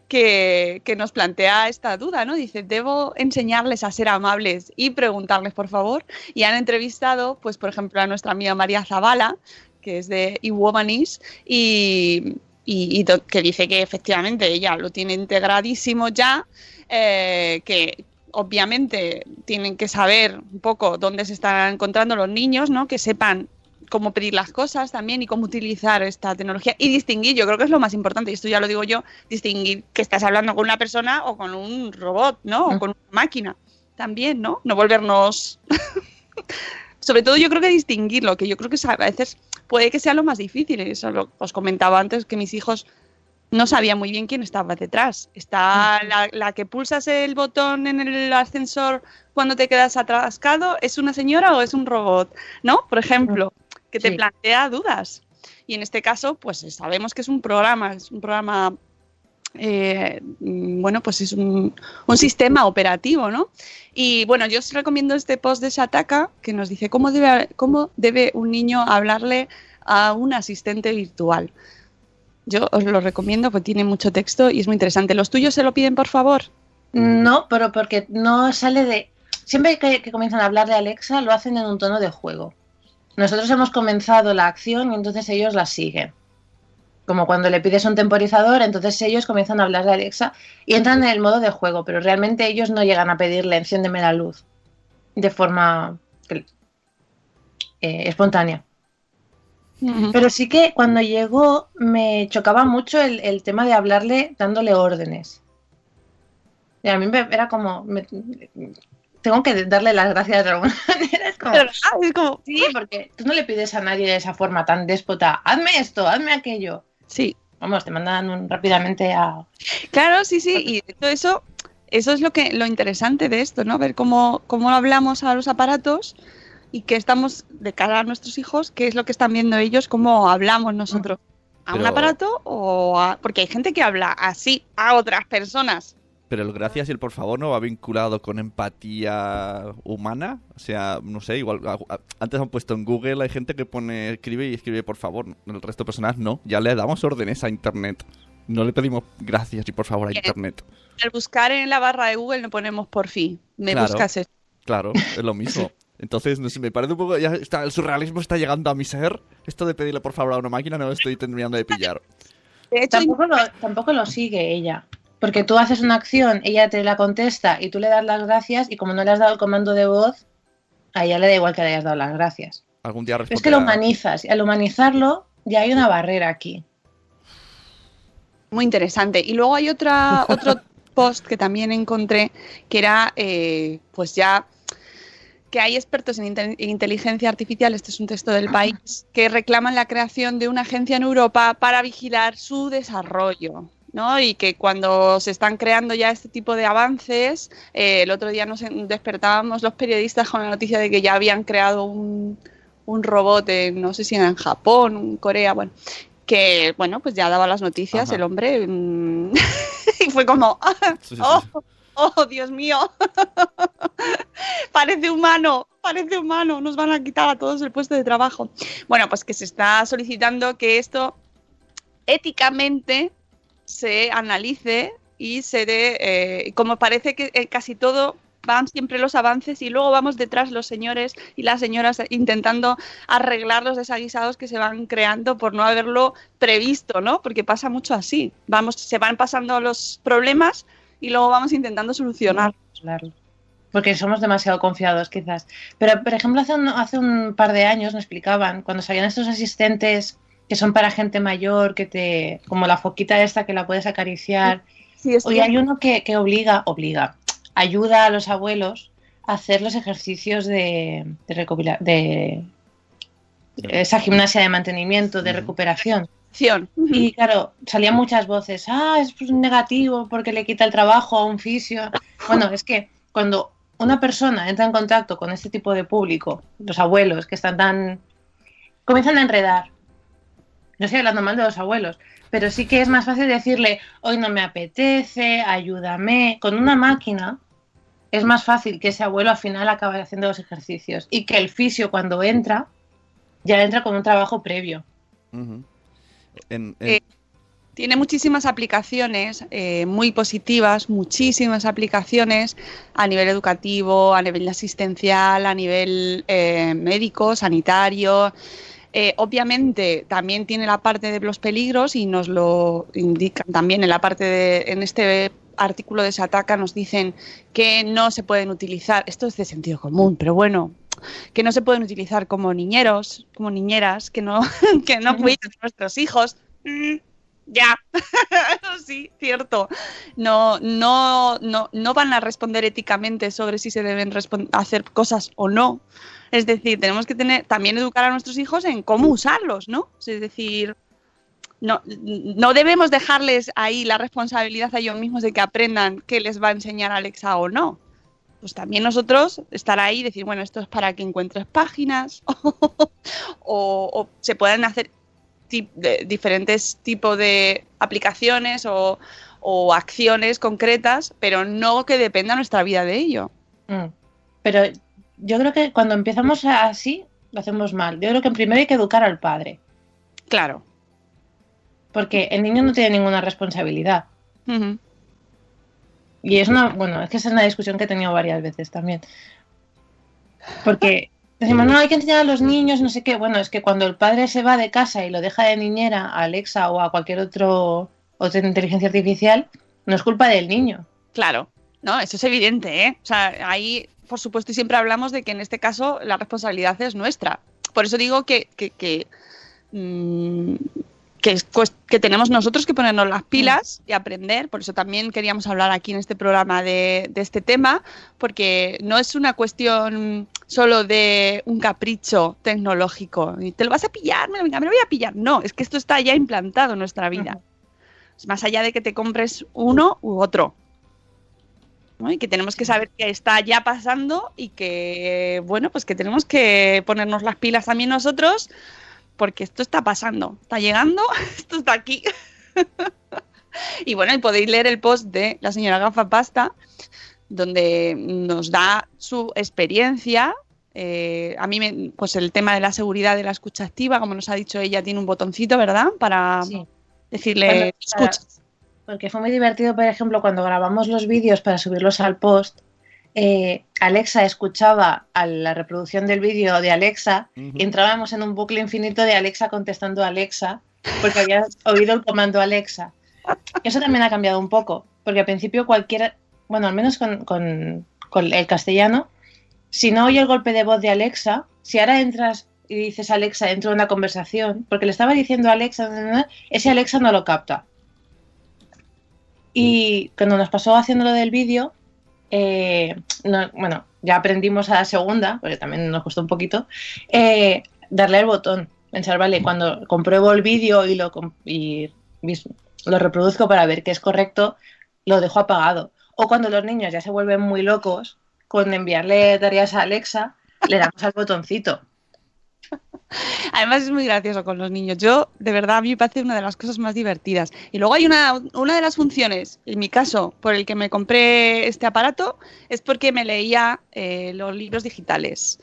que, que nos plantea esta duda, ¿no? Dice, debo enseñarles a ser amables y preguntarles, por favor. Y han entrevistado, pues, por ejemplo, a nuestra amiga María Zavala, que es de eWomanis, y, y- que dice que efectivamente ella lo tiene integradísimo ya, eh, que obviamente tienen que saber un poco dónde se están encontrando los niños, ¿no? Que sepan cómo pedir las cosas también y cómo utilizar esta tecnología y distinguir, yo creo que es lo más importante, y esto ya lo digo yo, distinguir que estás hablando con una persona o con un robot, ¿no? O con una máquina también, ¿no? No volvernos... Sobre todo yo creo que distinguirlo, que yo creo que a veces puede que sea lo más difícil. Eso lo- os comentaba antes que mis hijos no sabían muy bien quién estaba detrás. Está la, la que pulsas el botón en el ascensor cuando te quedas atrascado, ¿es una señora o es un robot? ¿No? Por ejemplo, que te Sí. plantea dudas. Y en este caso, pues sabemos que es un programa, es un programa, eh, mm, bueno, pues es un, sistema operativo, ¿no? Y bueno, yo os recomiendo este post de Shataka que nos dice cómo debe, cómo debe un niño hablarle a un asistente virtual. Yo os lo recomiendo porque tiene mucho texto y es muy interesante. ¿Los tuyos se lo piden, por favor? No, pero porque no sale de... Siempre que, que comienzan a hablar de Alexa lo hacen en un tono de juego. Nosotros hemos comenzado la acción y entonces ellos la siguen. Como cuando le pides un temporizador, entonces ellos comienzan a hablar de Alexa y entran en el modo de juego, pero realmente ellos no llegan a pedirle enciéndeme la luz de forma eh, espontánea. Pero sí que cuando llegó me chocaba mucho el, el tema de hablarle dándole órdenes. Y a mí me, era como, me- tengo que darle las gracias de alguna manera. Es como, Pero, ah, es como, sí, porque tú no le pides a nadie de esa forma tan déspota, hazme esto, hazme aquello. Sí, Vamos, te mandan un- rápidamente a... Claro, sí, sí, y de todo eso, eso es lo que lo interesante de esto, ¿no? Ver cómo, cómo hablamos a los aparatos y que estamos de cara a nuestros hijos, qué es lo que están viendo ellos, cómo hablamos nosotros. ¿A un aparato o a...? Porque hay gente que habla así a otras personas. Pero el gracias y el por favor no va vinculado con empatía humana. O sea, no sé, igual. a- a- Antes han puesto en Google, hay gente que pone escribe y escribe por favor. El resto de personas no. Ya le damos órdenes a internet. No le pedimos gracias y por favor a internet. Al buscar en la barra de Google no ponemos por fin. Me Claro. buscas esto. Claro, es lo mismo. Entonces, no sé, me parece un poco. Ya está, el surrealismo está llegando a mi ser. Esto de pedirle por favor a una máquina no lo estoy terminando de pillar. De hecho, Tampoco lo, tampoco lo sigue ella. Porque tú haces una acción, ella te la contesta y tú le das las gracias y como no le has dado el comando de voz, a ella le da igual que le hayas dado las gracias. Algún día es que lo humanizas y al humanizarlo ya hay una barrera aquí. Muy interesante. Y luego hay otra, otro post que también encontré que era, eh, pues ya, que hay expertos en inte- en inteligencia artificial, este es un texto del país, que reclaman la creación de una agencia en Europa para vigilar su desarrollo. ¿No? Y que cuando se están creando ya este tipo de avances, eh, el otro día nos despertábamos los periodistas con la noticia de que ya habían creado un, un robot, en, no sé si era en Japón, en Corea, bueno, que bueno, pues ya daba las noticias Ajá. el hombre mm, y fue como, Sí, sí, sí. oh, oh, Dios mío, parece humano, parece humano, nos van a quitar a todos el puesto de trabajo. Bueno, pues que se está solicitando que esto éticamente se analice y se dé, eh, como parece que eh, casi todo van siempre los avances y luego vamos detrás los señores y las señoras intentando arreglar los desaguisados que se van creando por no haberlo previsto, ¿no? Porque pasa mucho así. Vamos, se van pasando los problemas y luego vamos intentando solucionar. Claro. Porque somos demasiado confiados, quizás. Pero, por ejemplo, hace un, hace un par de años me explicaban, cuando salían estos asistentes que son para gente mayor, que te. como la foquita esta que la puedes acariciar. Sí, Hoy hay uno que, que obliga, obliga, ayuda a los abuelos a hacer los ejercicios de, de, esa gimnasia de mantenimiento, de recuperación. Y claro, salían muchas voces, ah, es pues, negativo porque le quita el trabajo a un fisio. Bueno, es que cuando una persona entra en contacto con este tipo de público, los abuelos que están tan... comienzan a enredar. No estoy hablando mal de los abuelos, pero sí que es más fácil decirle, hoy no me apetece, ayúdame. Con una máquina es más fácil que ese abuelo al final acabe haciendo los ejercicios y que el fisio cuando entra, ya entra con un trabajo previo. Ujú. En- en- Eh, Tiene muchísimas aplicaciones eh, muy positivas, muchísimas aplicaciones a nivel educativo, a nivel asistencial, a nivel eh, médico, sanitario. Eh, obviamente también tiene la parte de los peligros y nos lo indican también en la parte de, en este artículo de Sataka nos dicen que no se pueden utilizar, esto es de sentido común, pero bueno, que no se pueden utilizar como niñeros, como niñeras, que no, que no cuiden a nuestros hijos. Mm, ya, sí, cierto. No, no, no, no van a responder éticamente sobre si se deben hacer cosas o no. Es decir, tenemos que tener, también educar a nuestros hijos en cómo usarlos, ¿no? Es decir, no, no debemos dejarles ahí la responsabilidad a ellos mismos de que aprendan qué les va a enseñar Alexa o no. Pues también nosotros estar ahí y decir, bueno, esto es para que encuentres páginas o, se puedan hacer diferentes tipos de aplicaciones o, o acciones concretas, pero no que dependa nuestra vida de ello. Mm. Pero yo creo que cuando empezamos así, lo hacemos mal. Yo creo que primero hay que educar al padre, Claro. porque el niño no tiene ninguna responsabilidad. Y es una, bueno, es que esa es una discusión que he tenido varias veces también. Porque decimos, no, hay que enseñar a los niños, no sé qué. Bueno, es que cuando el padre se va de casa y lo deja de niñera a Alexa o a cualquier otro otra inteligencia artificial, no es culpa del niño. Claro, no, eso es evidente, ¿eh? O sea, ahí, por supuesto, y siempre hablamos de que en este caso la responsabilidad es nuestra. Por eso digo que, que, que, mm, que que tenemos nosotros que ponernos las pilas y aprender. Por eso también queríamos hablar aquí en este programa de, de este tema, porque no es una cuestión solo de un capricho tecnológico. Y te lo vas a pillar, me lo, me lo voy a pillar. No, es que esto está ya implantado en nuestra vida. Es más allá de que te compres uno u otro. ¿No? Y que tenemos que saber que está ya pasando y que, bueno, pues que tenemos que ponernos las pilas también nosotros, porque esto está pasando, está llegando, esto está aquí. y bueno, y podéis leer el post de la señora Gafa Pasta, donde nos da su experiencia. Eh, a mí, me- pues el tema de la seguridad de la escucha activa, como nos ha dicho ella, tiene un botoncito, ¿verdad? Para Sí. decirle, escucha. Porque fue muy divertido, por ejemplo, cuando grabamos los vídeos para subirlos al post, eh, Alexa escuchaba a la reproducción del vídeo de Alexa y entrábamos en un bucle infinito de Alexa contestando a Alexa porque había oído el comando Alexa. Eso también ha cambiado un poco, porque al principio cualquiera, bueno, al menos con, con- con el castellano, si no oye el golpe de voz de Alexa, si ahora entras y dices Alexa dentro de una conversación, porque le estaba diciendo Alexa, ese Alexa no lo capta. Y cuando nos pasó haciendo lo del vídeo, eh, no- bueno, ya aprendimos a la segunda, porque también nos costó un poquito, eh, darle el botón. Pensar, vale, cuando compruebo el vídeo y lo, y lo reproduzco para ver que es correcto, lo dejo apagado. O cuando los niños ya se vuelven muy locos con enviarle tareas a Alexa, le damos al botoncito. Además es muy gracioso con los niños. Yo, de verdad, a mí me parece una de las cosas más divertidas. Y luego hay una, una de las funciones, en mi caso, por el que me compré este aparato, es porque me leía eh, los libros digitales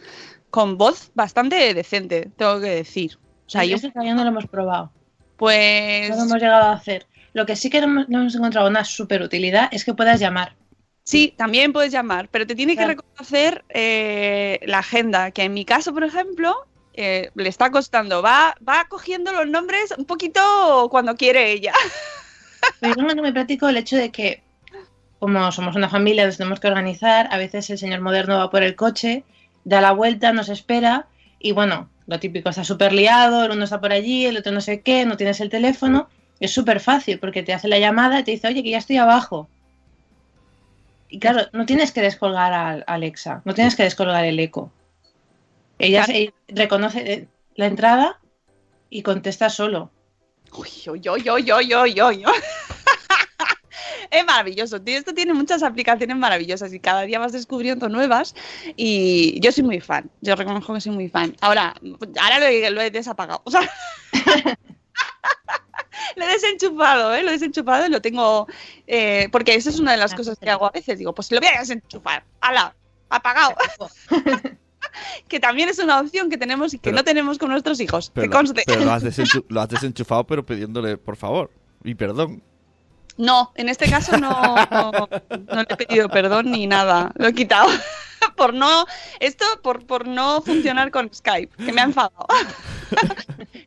con voz bastante decente, tengo que decir. O sea, yo, Eso todavía no lo hemos probado. pues... No lo hemos llegado a hacer. Lo que sí que no hemos, hemos encontrado una super utilidad es que puedas llamar. Sí, también puedes llamar, pero te tiene Claro. que reconocer eh, la agenda, que en mi caso, por ejemplo, eh, le está costando. Va, va cogiendo los nombres un poquito cuando quiere ella. Pero encuentro muy práctico el hecho de que, como somos una familia, nos tenemos que organizar. A veces el señor moderno va por el coche, da la vuelta, nos espera y bueno, lo típico, está súper liado, el uno está por allí, el otro no sé qué, no tienes el teléfono. Es súper fácil porque te hace la llamada y te dice, oye, que ya estoy abajo. Y claro, no tienes que descolgar a Alexa, no tienes que descolgar el eco. Ella se- reconoce la entrada y contesta solo. Uy, uy, uy, uy, uy, uy, uy. Es maravilloso. Esto tiene muchas aplicaciones maravillosas y cada día vas descubriendo nuevas. Y yo soy muy fan. Yo reconozco que soy muy fan. Ahora, ahora lo, he- lo he desapagado. O sea, lo he desenchufado, ¿eh? Lo he desenchufado y lo tengo. eh, porque esa es una de las cosas que hago a veces. Digo, pues lo voy a desenchufar. ¡Hala! Apagado. que también es una opción que tenemos y que Pero- no tenemos con nuestros hijos. Pero, que lo- conste. pero lo, has desenchu- lo has desenchufado, pero pidiéndole por favor y perdón. No, en este caso no, no, no le he pedido perdón ni nada. Lo he quitado. por no. Esto por, por no funcionar con Skype, que me ha enfadado.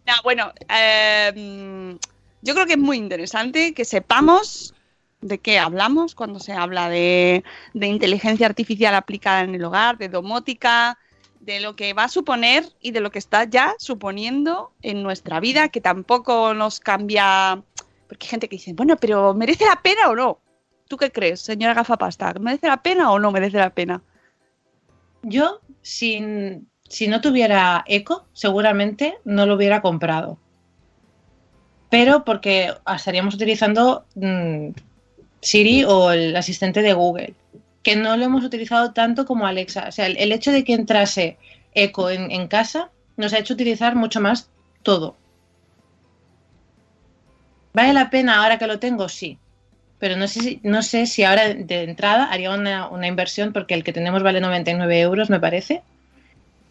No, bueno, eh, yo creo que es muy interesante que sepamos de qué hablamos cuando se habla de, de inteligencia artificial aplicada en el hogar, de domótica, de lo que va a suponer y de lo que está ya suponiendo en nuestra vida, que tampoco nos cambia. Porque hay gente que dice, bueno, pero ¿merece la pena o no? ¿Tú qué crees, señora Gafapasta? ¿Merece la pena o no merece la pena? Yo, sin, si no tuviera eco, seguramente no lo hubiera comprado. Pero porque estaríamos utilizando mm, Siri o el asistente de Google, que no lo hemos utilizado tanto como Alexa. O sea, el, hecho de que entrase eco en, casa nos ha hecho utilizar mucho más todo. ¿Vale la pena ahora que lo tengo? Sí. Pero no sé si, no sé si ahora de entrada haría una, una inversión, porque el que tenemos vale 99 euros, me parece.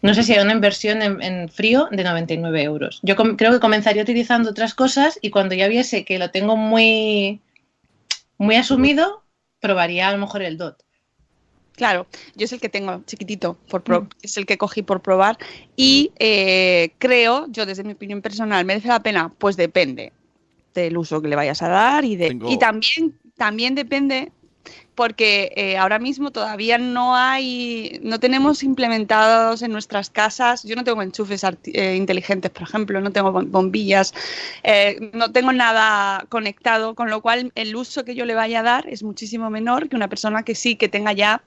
No sé si haría una inversión en, en frío de 99 euros. Yo creo que comenzaría utilizando otras cosas y cuando ya viese que lo tengo muy, muy asumido, probaría a lo mejor el DOT. Claro, yo es el que tengo chiquitito, por pro- es el que cogí por probar y eh, creo, yo desde mi opinión personal, ¿merece la pena? Pues depende del uso que le vayas a dar y, de, Tengo- y también, también depende porque eh, ahora mismo todavía no hay, no tenemos implementados en nuestras casas, yo no tengo enchufes arti- eh, inteligentes, por ejemplo, no tengo bom- bombillas, eh, no tengo nada conectado, con lo cual el uso que yo le vaya a dar es muchísimo menor que una persona que sí que tenga ya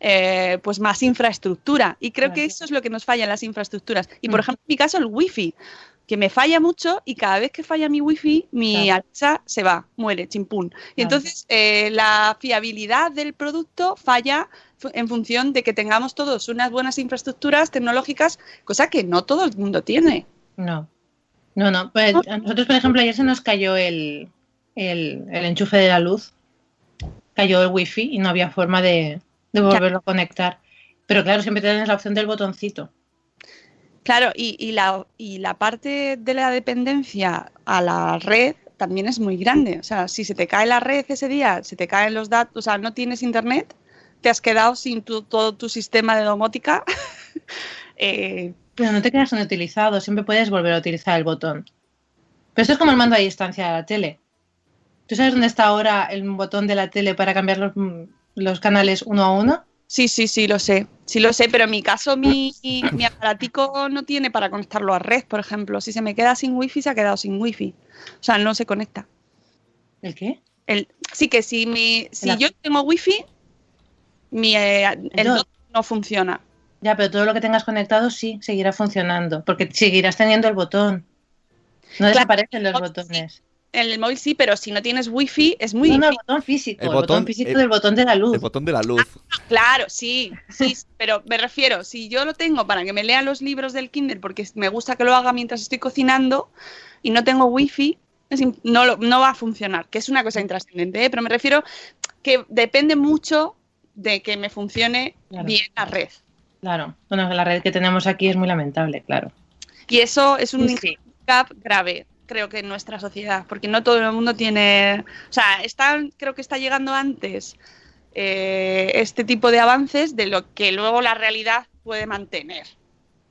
eh, pues más infraestructura. Y creo que eso es lo que nos falla en las infraestructuras. Y por Mm. ejemplo, en mi caso, el wifi, que me falla mucho y cada vez que falla mi wifi, mi Claro. Alexa se va, muere, chimpún. Y entonces eh, la fiabilidad del producto falla en función de que tengamos todos unas buenas infraestructuras tecnológicas, cosa que no todo el mundo tiene. No. No, no. Pues, a nosotros, por ejemplo, ayer se nos cayó el, el, el enchufe de la luz. Cayó el wifi y no había forma de, de volverlo a conectar. Pero claro, siempre tienes la opción del botoncito. Claro, y, y la, y la parte de la dependencia a la red también es muy grande. O sea, si se te cae la red ese día, se te caen los datos, o sea, no tienes internet, te has quedado sin tu- todo tu sistema de domótica. Eh, Pero no te quedas inutilizado, siempre puedes volver a utilizar el botón. Pero esto es como el mando a distancia de la tele. ¿Tú sabes dónde está ahora el botón de la tele para cambiar los, mm, los canales uno a uno? sí, sí, sí, lo sé. Sí lo sé, pero en mi caso mi, mi aparatico no tiene para conectarlo a red, por ejemplo. Si se me queda sin wifi, se ha quedado sin wifi. O sea, no se conecta. ¿El qué? El, sí que si, mi, si La- yo tengo wifi, mi, eh, el no funciona. Ya, pero todo lo que tengas conectado sí seguirá funcionando, porque seguirás teniendo el botón. No desaparecen los botones. En el móvil sí, pero si no tienes wifi es muy No, no, el difícil. botón físico. El El, botón, botón- físico el- del botón de la luz. El botón de la luz. Claro, sí, sí, pero me refiero, si yo lo tengo para que me lea los libros del Kindle porque me gusta que lo haga mientras estoy cocinando y no tengo wifi, no, lo- no va a funcionar, que es una cosa intrascendente, ¿eh? pero me refiero que depende mucho de que me funcione Claro. bien la red. Claro. Bueno, la red que tenemos aquí es muy lamentable, claro. Y eso es un Sí, sí. handicap grave, creo que en nuestra sociedad, porque no todo el mundo tiene, o sea, está, creo que está llegando antes eh, este tipo de avances de lo que luego la realidad puede mantener,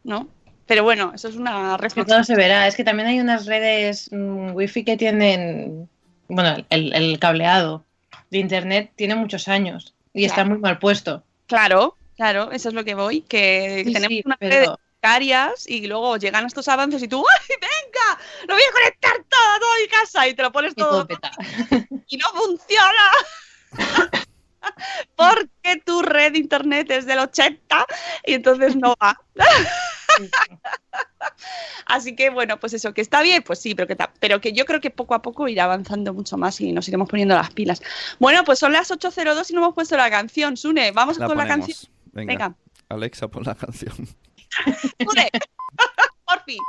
¿no? Pero bueno, eso es una reflexión. se verá. Es que también hay unas redes mm, wifi que tienen, bueno, el, el cableado de internet tiene muchos años y está muy mal puesto. Claro, claro, eso es lo que voy, que Sí, tenemos sí, unas pero- redes precarias y luego llegan estos avances y tú, ¡ay, venga! Lo voy a conectar todo a toda mi casa y te lo pones Y todo todo peta. y no funciona. Porque tu red de internet es del 80 y entonces no va. Así que bueno, pues eso, que está bien, pues sí, pero que, ta- pero que yo creo que poco a poco irá avanzando mucho más y nos iremos poniendo las pilas. Bueno, pues son las 8.02 y no hemos puesto la canción, Sune, vamos La con la canción. Venga. Venga. Alexa, pon la canción. Sune, por fin.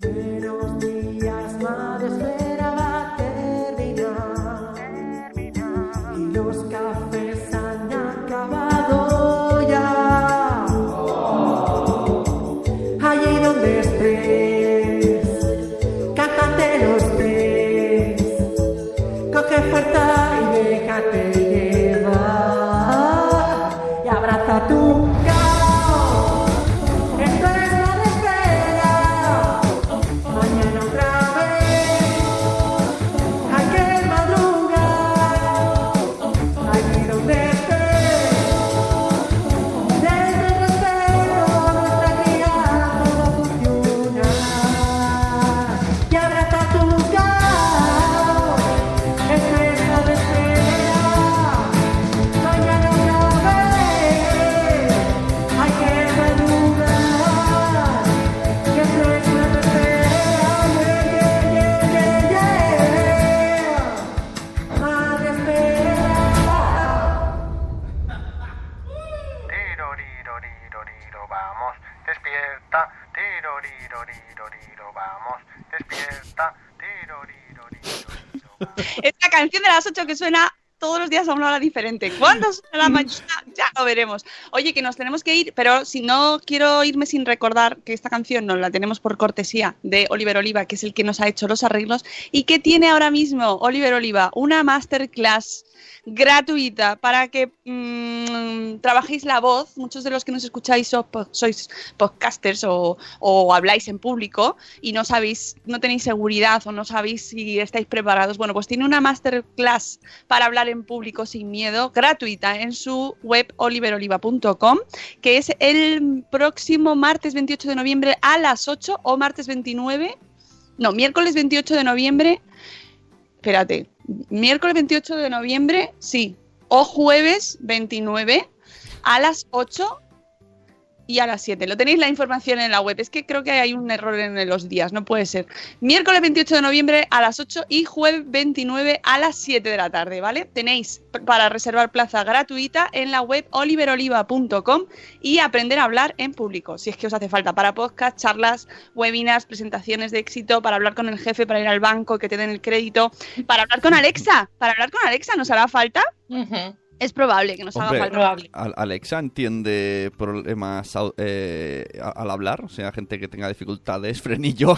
Buenos días, madre espera va a terminar. Y los cafés 8 que suena todos los días a una hora diferente. ¿Cuándo suena la mañana? Ya lo veremos. Oye, que nos tenemos que ir, pero si no quiero irme sin recordar que esta canción nos la tenemos por cortesía de Oliver Oliva, que es el que nos ha hecho los arreglos, y que tiene ahora mismo Oliver Oliva una masterclass gratuita para que mm, trabajéis la voz. Muchos de los que nos escucháis so- po- sois podcasters o, o habláis en público y no sabéis, no tenéis seguridad o no sabéis si estáis preparados. Bueno, pues tiene una masterclass para hablar en público sin miedo, gratuita, en su web oliveroliva.com, que es el próximo martes 28 de noviembre a las 8 o martes 29, no, miércoles 28 de noviembre, espérate, miércoles 28 de noviembre, sí, o jueves 29 a las 8 y a las 7. Lo tenéis la información en la web. Es que creo que hay un error en los días, no puede ser. Miércoles 28 de noviembre a las 8 y jueves 29 a las 7 de la tarde, ¿vale? Tenéis para reservar plaza gratuita en la web oliveroliva.com y aprender a hablar en público, si es que os hace falta para podcast, charlas, webinars, presentaciones de éxito, para hablar con el jefe, para ir al banco, que te den el crédito, para hablar con Alexa, para hablar con Alexa, ¿nos hará falta? Es probable que nos haga Hombre, falta. Probable. Al- Alexa entiende problemas eh, al hablar, o sea, gente que tenga dificultades, frenillo.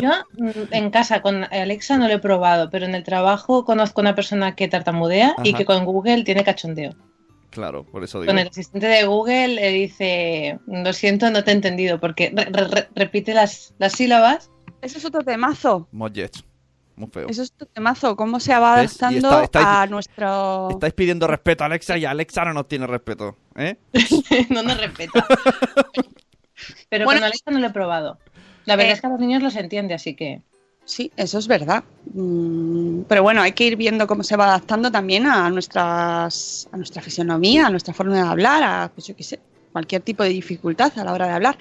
Yo mm, en casa con Alexa no lo he probado, pero en el trabajo conozco una persona que tartamudea y que con Google tiene cachondeo. claro, por eso digo. Con el asistente de Google le dice, lo siento, no te he entendido, porque re- re- re- repite las, las sílabas. Eso es otro temazo. Mollets. Muy feo. Eso es otro temazo. ¿Cómo se va adaptando está- estáis- a nuestro. Estáis pidiendo respeto a Alexa y Alexa no nos tiene respeto. ¿eh? no nos respeta. Pero Bueno, con Alexa no lo he probado. La verdad eh, es que a los niños los entiende, así que... Sí, eso es verdad. Mm, Pero bueno, hay que ir viendo cómo se va adaptando también a nuestras, a nuestra fisionomía, a nuestra forma de hablar, a pues yo qué sé, cualquier tipo de dificultad a la hora de hablar.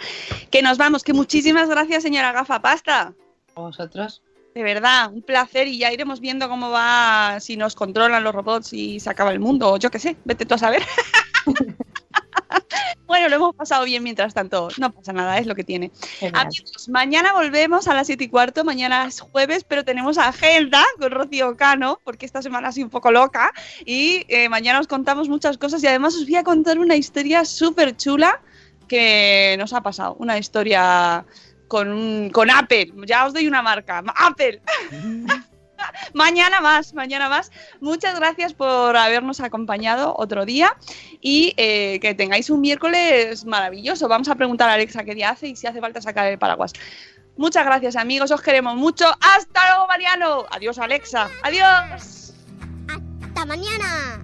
Que nos vamos, que muchísimas gracias, señora Gafapasta. ¿A vosotros? De verdad, un placer y ya iremos viendo cómo va, si nos controlan los robots y se acaba el mundo, o yo qué sé, vete tú a saber. bueno, lo hemos pasado bien mientras tanto, no pasa nada, es lo que tiene. Amigos, mañana volvemos a las 7 y cuarto, mañana es jueves, pero tenemos agenda con Rocío Cano, porque esta semana ha sido un poco loca, y eh, mañana os contamos muchas cosas y además os voy a contar una historia súper chula que nos ha pasado, una historia con, con Apple, ya os doy una marca, Apple. mañana más, mañana más. Muchas gracias por habernos acompañado otro día y eh, que tengáis un miércoles maravilloso. Vamos a preguntar a Alexa qué día hace y si hace falta sacar el paraguas. Muchas gracias amigos, os queremos mucho. Hasta luego Mariano. Adiós Alexa. Adiós. Hasta mañana.